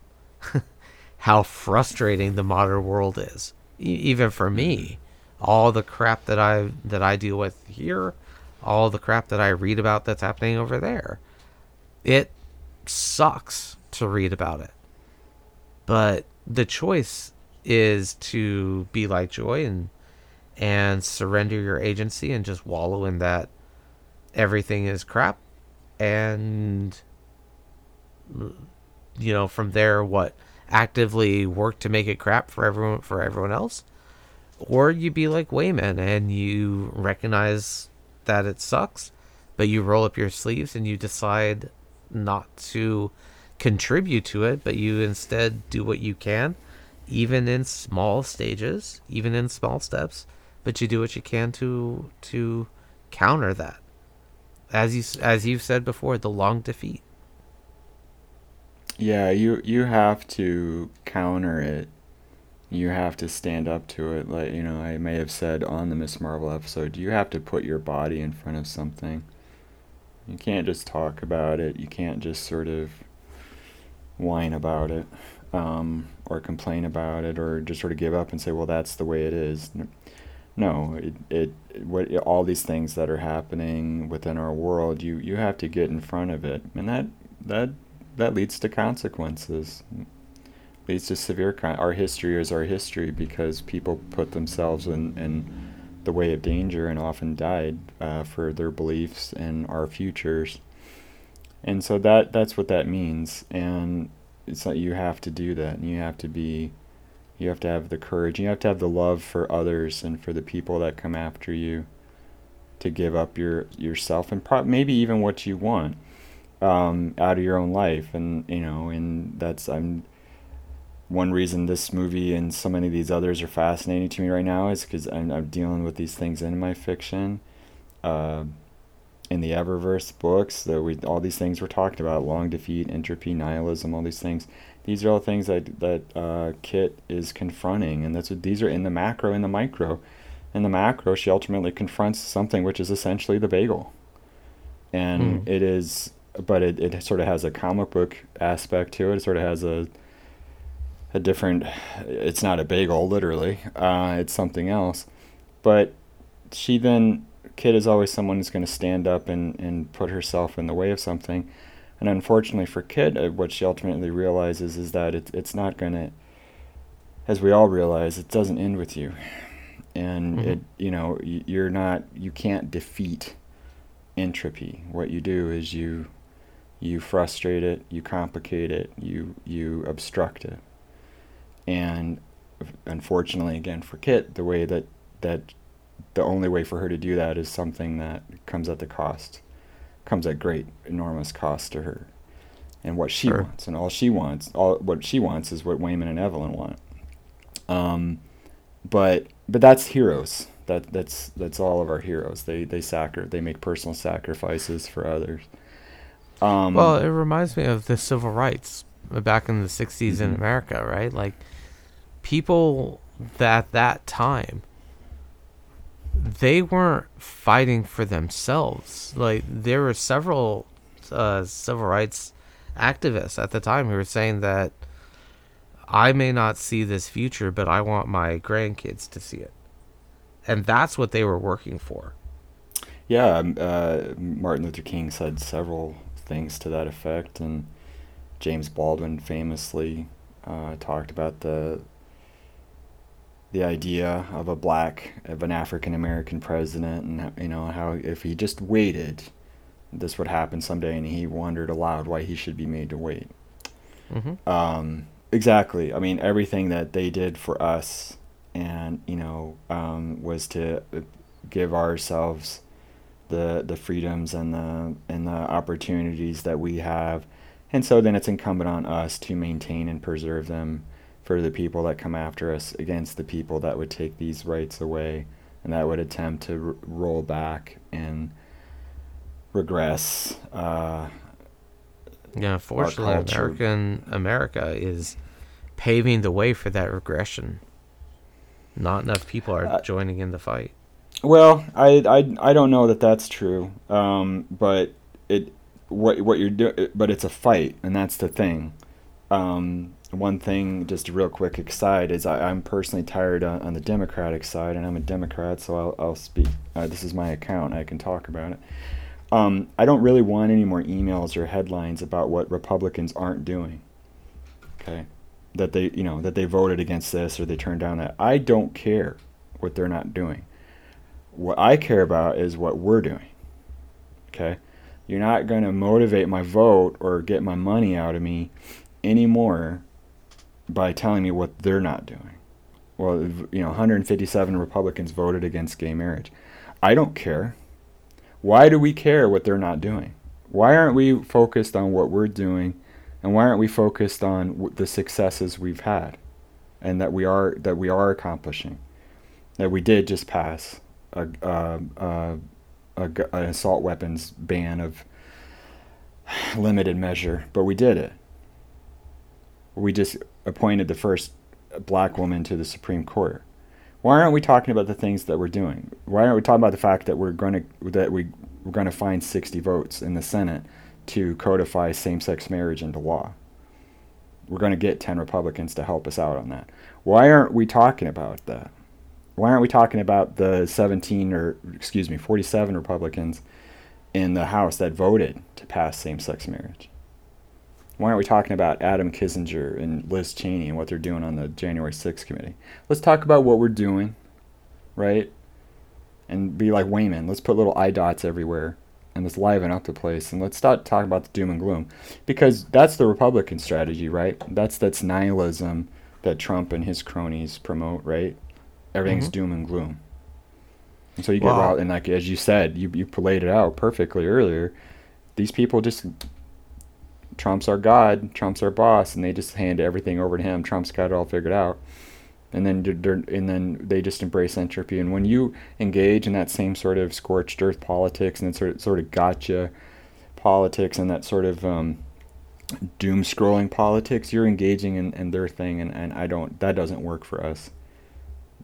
how frustrating the modern world is. E- even for me, mm-hmm. all the crap that I that I deal with here, all the crap that I read about that's happening over there. It sucks to read about it. But the choice is to be like joy and and surrender your agency and just wallow in that everything is crap. And you know from there what actively work to make it crap for everyone for everyone else? Or you be like Waymond and you recognize that it sucks but you roll up your sleeves and you decide not to contribute to it but you instead do what you can even in small stages even in small steps but you do what you can to to counter that as you as you've said before the long defeat Yeah, you you have to counter it. You have to stand up to it. Like, you know, I may have said on the Miss Marvel episode, you have to put your body in front of something. You can't just talk about it. You can't just sort of whine about it um, or complain about it or just sort of give up and say, well, that's the way it is. No, it, it what all these things that are happening within our world, you you have to get in front of it, and that that that leads to consequences. Leads to severe con- our history is our history because people put themselves in, in the way of danger and often died uh, for their beliefs and our futures. And so that that's what that means. And it's like you have to do that, and you have to be, you have to have the courage, you have to have the love for others and for the people that come after you, to give up your yourself and pro- maybe even what you want um, out of your own life. And you know, and that's I'm one reason this movie and so many of these others are fascinating to me right now is because I'm, I'm, dealing with these things in my fiction. Uh, in the Eververse books, that we all these things we're talking about, long defeat, entropy, nihilism, all these things. These are all things that that uh, Kit is confronting, and that's what these are in the macro, in the micro. In the macro, she ultimately confronts something which is essentially the bagel, and hmm. it is, but it, it sort of has a comic book aspect to it. It sort of has a a different it's not a bagel literally uh, it's something else but she then Kit is always someone who's going to stand up and, and put herself in the way of something. And unfortunately for Kit uh, what she ultimately realizes is that it, it's not going to as we all realize it doesn't end with you. And mm-hmm. it you know you're not you can't defeat entropy. What you do is you you frustrate it you complicate it you you obstruct it. And unfortunately, again for Kit, the way that that the only way for her to do that is something that comes at the cost, comes at great, enormous cost to her, and what she sure. wants, and all she wants, all what she wants is what Waymond and Evelyn want. Um, but but that's heroes. That that's that's all of our heroes. They they sacri- they make personal sacrifices for others. Um, well, it reminds me of the civil rights back in the 60s mm-hmm. in America, right? Like people at that time they weren't fighting for themselves. Like there were several uh, civil rights activists at the time who were saying that I may not see this future, but I want my grandkids to see it, and that's what they were working for. Yeah, uh, Martin Luther King said several things to that effect, and James Baldwin famously uh, talked about the the idea of a black of an African American president and you know how if he just waited this would happen someday and he wondered aloud why he should be made to wait. Mm-hmm. um, exactly. I mean everything that they did for us and you know um, was to give ourselves the the freedoms and the and the opportunities that we have. And so then it's incumbent on us to maintain and preserve them for the people that come after us against the people that would take these rights away and that would attempt to r- roll back and regress. Uh, yeah, unfortunately, American America is paving the way for that regression. Not enough people are uh, joining in the fight. Well, I, I, I don't know that that's true, um, but it what what you're doing, but it's a fight, and that's the thing. Um, one thing, just a real quick aside, is I, am personally tired on, on, the Democratic side, and I'm a Democrat, so I'll, I'll speak. Uh, this is my account, I can talk about it. Um, I don't really want any more emails or headlines about what Republicans aren't doing. Okay, that they, you know, that they voted against this or they turned down that. I don't care what they're not doing. What I care about is what we're doing. Okay, you're not going to motivate my vote or get my money out of me anymore by telling me what they're not doing. Well, you know, 157 Republicans voted against gay marriage. I don't care. Why do we care what they're not doing? Why aren't we focused on what we're doing, and why aren't we focused on the successes we've had, and that we are that we are accomplishing, that we did just pass a, a, a, a an assault weapons ban of limited measure, but we did it we just appointed the first black woman to the Supreme Court. Why aren't we talking about the things that we're doing? Why aren't we talking about the fact that we're going to that we we're going to find 60 votes in the Senate to codify same-sex marriage into law? We're going to get 10 Republicans to help us out on that. Why aren't we talking about that? Why aren't we talking about the 17 or excuse me, 47 Republicans in the House that voted to pass same-sex marriage? Why aren't we talking about Adam Kinzinger and Liz Cheney and what they're doing on the January 6th committee? Let's talk about what we're doing, right? And be like Waymond. Let's put little eye dots everywhere and let's liven up the place and let's start talking about the doom and gloom because that's the Republican strategy, right? That's that's nihilism that Trump and his cronies promote, right? Everything's mm-hmm. doom and gloom. And so you get wow. out and like as you said, you you laid it out perfectly earlier. These people just Trump's our god, Trump's our boss, and they just hand everything over to him. Trump's got it all figured out, and then and then they just embrace entropy. And when you engage in that same sort of scorched earth politics and that sort of sort of gotcha politics and that sort of um, doom scrolling politics, you're engaging in, in their thing, and, and I don't. That doesn't work for us.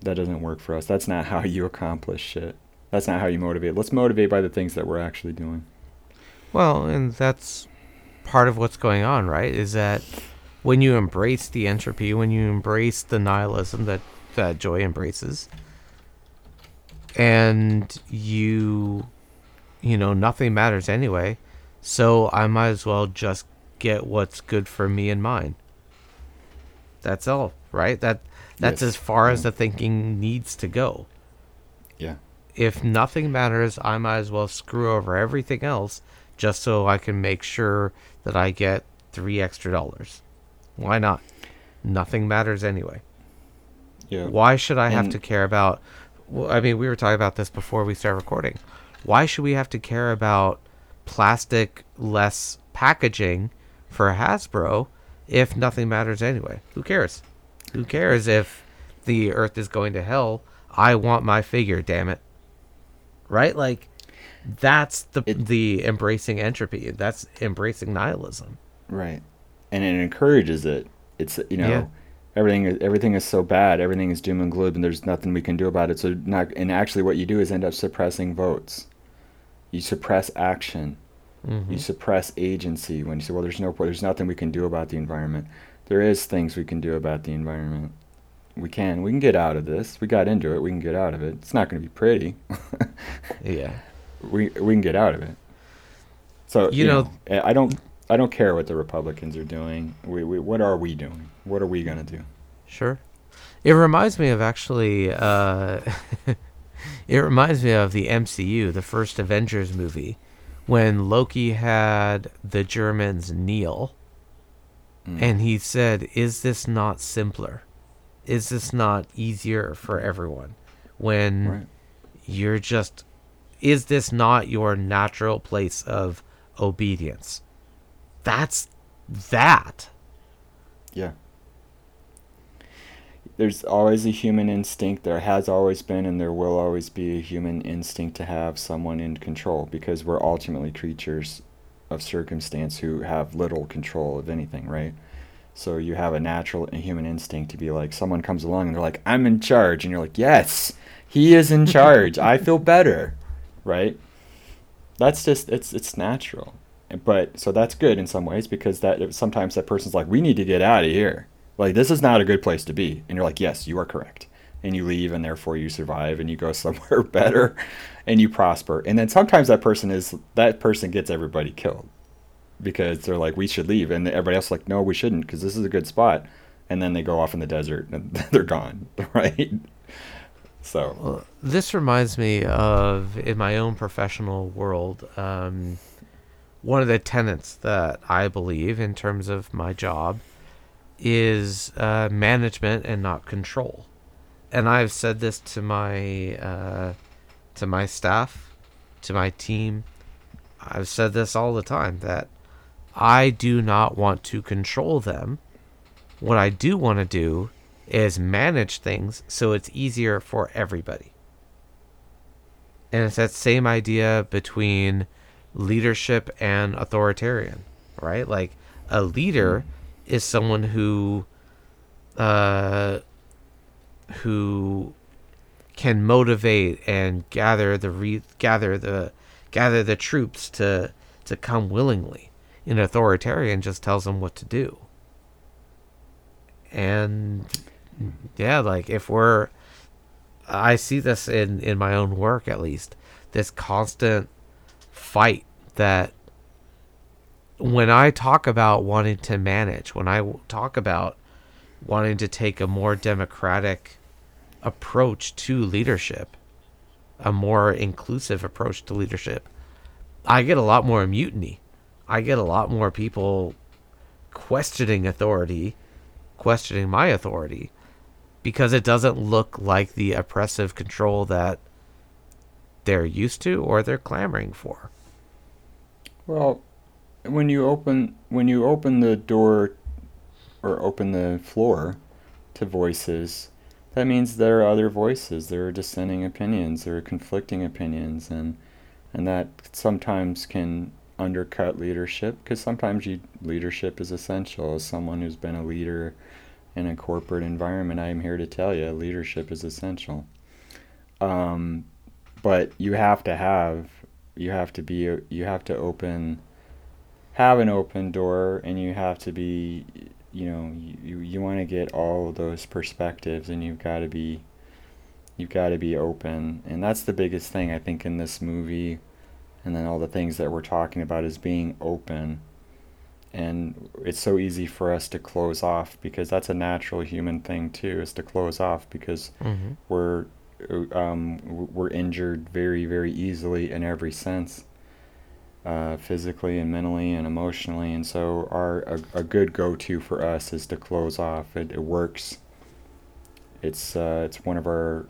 That doesn't work for us. That's not how you accomplish shit. That's not how you motivate. Let's motivate by the things that we're actually doing. Well, and that's part of what's going on, right? Is that when you embrace the entropy, when you embrace the nihilism that that joy embraces, and you, you know, nothing matters anyway, so I might as well just get what's good for me and mine. That's all, right? That that's yes. as far as the thinking needs to go. Yeah. If nothing matters, I might as well screw over everything else just so I can make sure that I get three extra dollars. Why not? Nothing matters anyway. Yeah. Why should I have to care about? Well, I mean, we were talking about this before we start recording. Why should we have to care about plastic less packaging for Hasbro if nothing matters anyway? Who cares? Who cares if the Earth is going to hell? I want my figure, damn it. Right? Like that's the it, the embracing entropy. That's embracing nihilism. Right, and it encourages it. It's you know. Yeah. Everything, everything is so bad. Everything is doom and gloom, and there's nothing we can do about it. So, not, and actually, what you do is end up suppressing votes. You suppress action. Mm-hmm. You suppress agency when you say, "Well, there's no, there's nothing we can do about the environment." There is things we can do about the environment. We can. We can get out of this. We got into it. We can get out of it. It's not going to be pretty. yeah we we can get out of it. So you, you know, know, I don't I don't care what the Republicans are doing. We, we what are we doing? What are we gonna do? Sure. It reminds me of actually. Uh, it reminds me of the MCU, the first Avengers movie, when Loki had the Germans kneel, mm. and he said, "Is this not simpler? Is this not easier for everyone?" When right. you're just is this not your natural place of obedience? That's that. Yeah. There's always a human instinct. There has always been, and there will always be a human instinct to have someone in control because we're ultimately creatures of circumstance who have little control of anything, right? So you have a natural human instinct to be like, someone comes along and they're like, I'm in charge. And you're like, yes, he is in charge. I feel better right? That's just it's it's natural. But so that's good in some ways because that sometimes that person's like, we need to get out of here. Like this is not a good place to be, and you're like, yes, you are correct, and you leave, and therefore you survive, and you go somewhere better, and you prosper. And then sometimes that person is that person gets everybody killed because they're like, we should leave, and everybody else like, no, we shouldn't because this is a good spot, and then they go off in the desert and they're gone, right? So this reminds me of in my own professional world, um, one of the tenets that I believe in terms of my job is uh, management and not control. And I've said this to my uh, to my staff, to my team. I've said this all the time that I do not want to control them. What I do want to do is manage things so it's easier for everybody. And it's that same idea between leadership and authoritarian, right? Like a leader mm. is someone who uh, who can motivate and gather the re- gather the gather the troops to to come willingly. An authoritarian just tells them what to do. And yeah, like if we're I see this in in my own work at least, this constant fight that when I talk about wanting to manage, when I talk about wanting to take a more democratic approach to leadership, a more inclusive approach to leadership, I get a lot more mutiny. I get a lot more people questioning authority, questioning my authority, because it doesn't look like the oppressive control that they're used to or they're clamoring for. Well, when you open when you open the door or open the floor to voices, that means there are other voices, there are dissenting opinions, there are conflicting opinions, and and that sometimes can undercut leadership because sometimes you, leadership is essential. As someone who's been a leader in a corporate environment, I am here to tell you leadership is essential. Um, but you have to have you have to be you have to open have an open door and you have to be you know you, you want to get all those perspectives and you've got to be you've got to be open and that's the biggest thing i think in this movie and then all the things that we're talking about is being open and it's so easy for us to close off because that's a natural human thing too is to close off because mm-hmm. we're um, we're injured very very easily in every sense uh, physically and mentally and emotionally. And so our a, a good go-to for us is to close off. It, it works. It's uh, it's one of our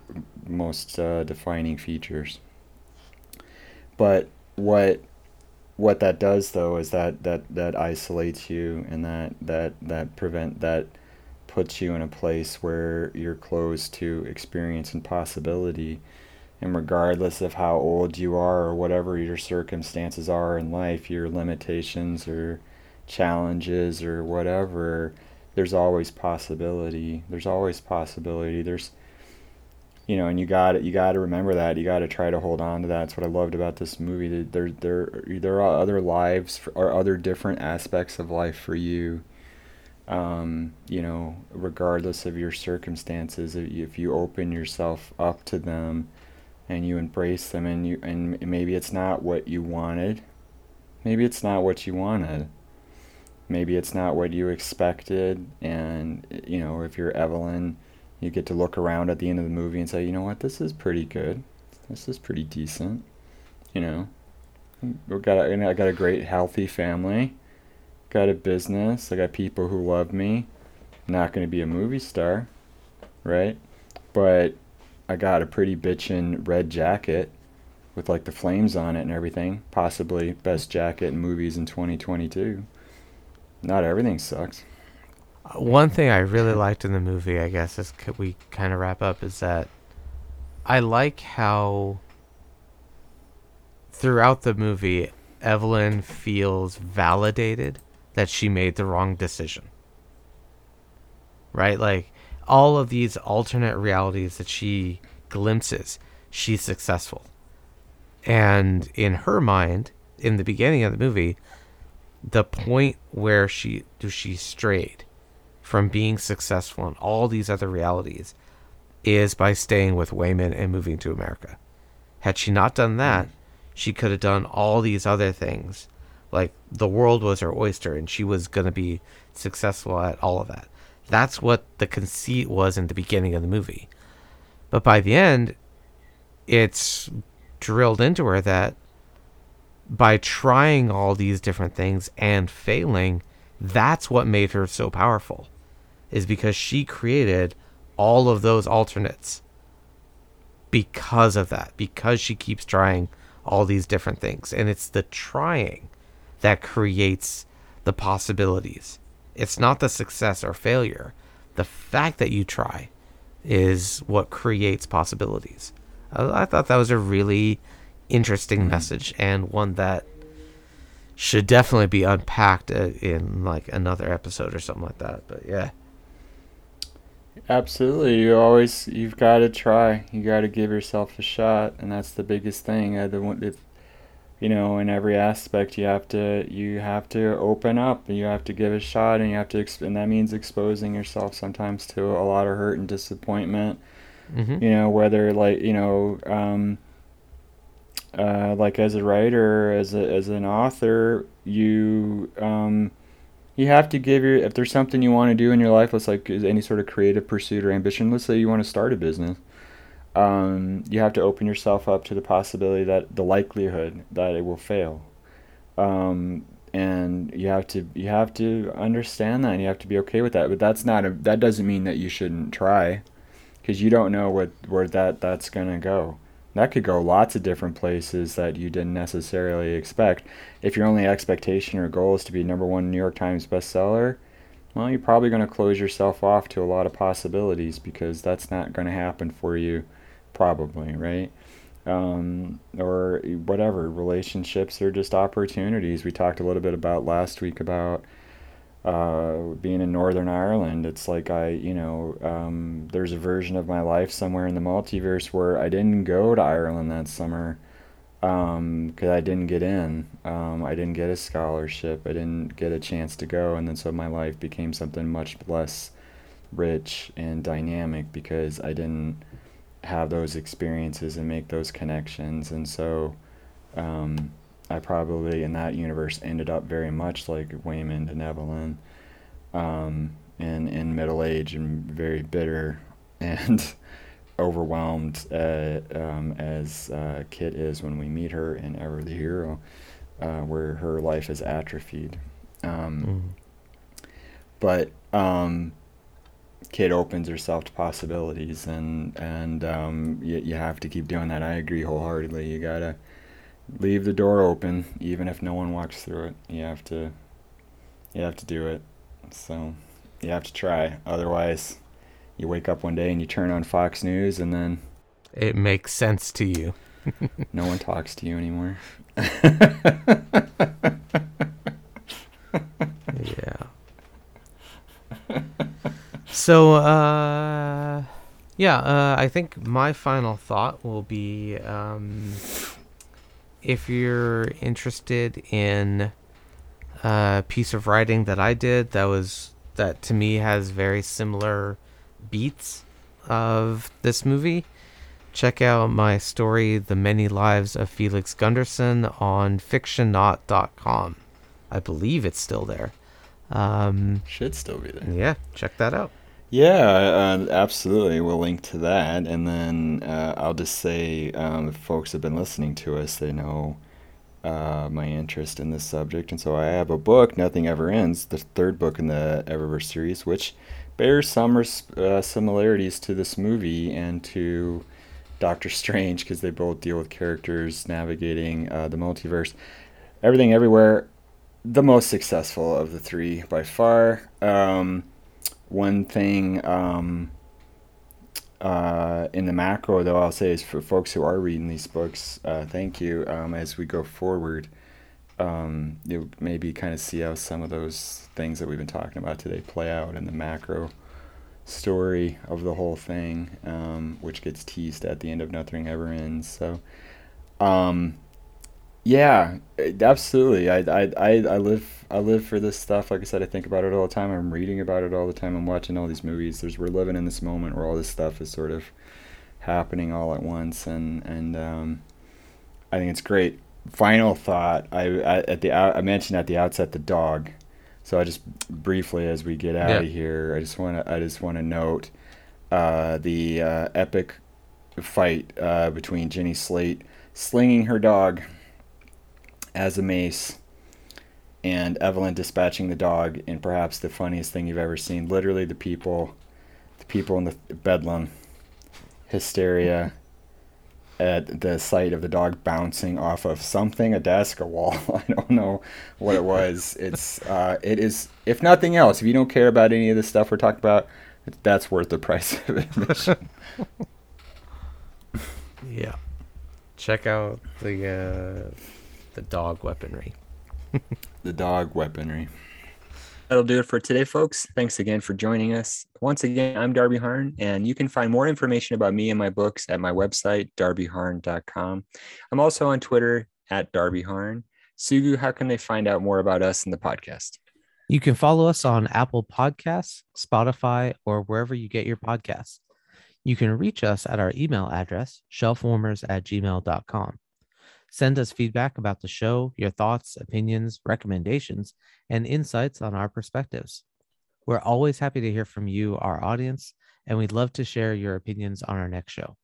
most uh, defining features. But what what that does though is that that that isolates you and that that that prevent that puts you in a place where you're closed to experience and possibility. And regardless of how old you are or whatever your circumstances are in life your limitations or challenges or whatever there's always possibility. There's always possibility. There's you know, and you got you got to remember that. You got to try to hold on to that. That's what I loved about this movie. There, there, there are other lives or other different aspects of life for you. Um, you know, regardless of your circumstances, if you open yourself up to them, and you embrace them, and you and maybe it's not what you wanted, maybe it's not what you wanted, maybe it's not what you expected, and you know, if you're Evelyn you get to look around at the end of the movie and say, you know what, this is pretty good. This is pretty decent. You know, we got a, I got a great healthy family. Got a business. I got people who love me. Not going to be a movie star, right? But I got a pretty bitchin' red jacket with like the flames on it and everything. Possibly best jacket in movies in 2022. Not everything sucks. One thing I really liked in the movie, I guess, as we kind of wrap up, is that I like how throughout the movie, Evelyn feels validated that she made the wrong decision. Right? Like, all of these alternate realities that she glimpses, she's successful. And in her mind, in the beginning of the movie, the point where she do she strayed from being successful in all these other realities is by staying with Waymond and moving to America. Had she not done that, she could have done all these other things. Like the world was her oyster and she was going to be successful at all of that. That's what the conceit was in the beginning of the movie. But by the end, it's drilled into her that by trying all these different things and failing, that's what made her so powerful is because she created all of those alternates because of that, because she keeps trying all these different things. And it's the trying that creates the possibilities. It's not the success or failure. The fact that you try is what creates possibilities. I, I thought that was a really interesting mm-hmm. message and one that should definitely be unpacked uh, in like another episode or something like that. But yeah. Absolutely. You always you've got to try. You got to give yourself a shot, and that's the biggest thing. Uh, the you know, in every aspect, you have to you have to open up, and you have to give a shot, and you have to, exp- and that means exposing yourself sometimes to a lot of hurt and disappointment. Mm-hmm. You know, whether like you know, um, uh, like as a writer, as a, as an author, you um, you have to give your if there's something you want to do in your life let's like any sort of creative pursuit or ambition let's say you want to start a business um, you have to open yourself up to the possibility that the likelihood that it will fail. Um, and you have to you have to understand that and you have to be okay with that but that's not a that doesn't mean that you shouldn't try because you don't know what where that that's to go that could go lots of different places that you didn't necessarily expect. If your only expectation or goal is to be number one New York Times bestseller, well, you're probably going to close yourself off to a lot of possibilities because that's not going to happen for you, probably, right? Um, or whatever. Relationships are just opportunities. We talked a little bit about last week about uh, being in Northern Ireland, it's like I, you know, um, there's a version of my life somewhere in the multiverse where I didn't go to Ireland that summer because um, I didn't get in. Um, I didn't get a scholarship. I didn't get a chance to go, and then so my life became something much less rich and dynamic because I didn't have those experiences and make those connections, and so. Um, I probably in that universe ended up very much like Waymond and Evelyn, um, in in middle age and very bitter and overwhelmed uh, um, as uh, Kit is when we meet her in Ever the Hero, uh, where her life is atrophied. Um, mm. But um, Kit opens herself to possibilities, and and um, you, you have to keep doing that. I agree wholeheartedly. You gotta leave the door open even if no one walks through it. You have to you have to do it. So you have to try. Otherwise, you wake up one day and you turn on Fox News and then it makes sense to you. no one talks to you anymore. yeah. So uh yeah, uh, I think my final thought will be um, if you're interested in a piece of writing that I did that was that to me has very similar beats of this movie, check out my story, The Many Lives of Felix Gunderson, on fictionaut.com. I believe it's still there. Um, Should still be there. Yeah, check that out. Yeah, uh, absolutely. We'll link to that, and then uh, I'll just say, um, if folks have been listening to us, they know uh, my interest in this subject, and so I have a book, "Nothing Ever Ends," the third book in the Eververse series, which bears some res- uh, similarities to this movie and to Doctor Strange because they both deal with characters navigating uh, the multiverse. Everything, everywhere, the most successful of the three by far. Um, one thing um, uh, in the macro, though, I'll say is for folks who are reading these books, uh, thank you. Um, as we go forward, um, you'll maybe kind of see how some of those things that we've been talking about today play out in the macro story of the whole thing, um, which gets teased at the end of Nothing Ever Ends. So, um, yeah, absolutely. I, I, I, I live I live for this stuff. Like I said, I think about it all the time. I'm reading about it all the time. I'm watching all these movies. There's we're living in this moment where all this stuff is sort of happening all at once, and and um, I think it's great. Final thought. I, I at the I mentioned at the outset the dog. So I just briefly as we get out yeah. of here, I just want to I just want to note uh, the uh, epic fight uh, between Jenny Slate slinging her dog as a mace and Evelyn dispatching the dog in perhaps the funniest thing you've ever seen. Literally, the people, the people in the bedlam, hysteria at the sight of the dog bouncing off of something, a desk, a wall. I don't know what it was. It's uh, it is if nothing else, if you don't care about any of the stuff we're talking about, that's worth the price of admission. yeah, check out the. Uh the dog weaponry. the dog weaponry. That'll do it for today, folks. Thanks again for joining us. Once again, I'm Darby Harn, and you can find more information about me and my books at my website, darbyharn.com. I'm also on Twitter at Darby Harn. Sugu, how can they find out more about us and the podcast? You can follow us on Apple Podcasts, Spotify, or wherever you get your podcasts. You can reach us at our email address, shelfwarmers at gmail.com. Send us feedback about the show, your thoughts, opinions, recommendations, and insights on our perspectives. We're always happy to hear from you, our audience, and we'd love to share your opinions on our next show.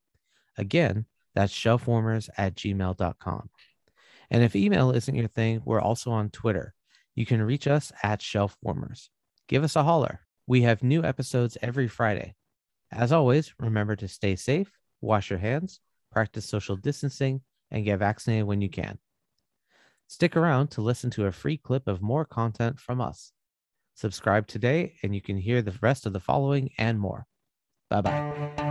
Again, that's shelfwarmers at gmail.com. And if email isn't your thing, we're also on Twitter. You can reach us at shelfwarmers. Give us a holler. We have new episodes every Friday. As always, remember to stay safe, wash your hands, practice social distancing, and get vaccinated when you can. Stick around to listen to a free clip of more content from us. Subscribe today, and you can hear the rest of the following and more. Bye bye.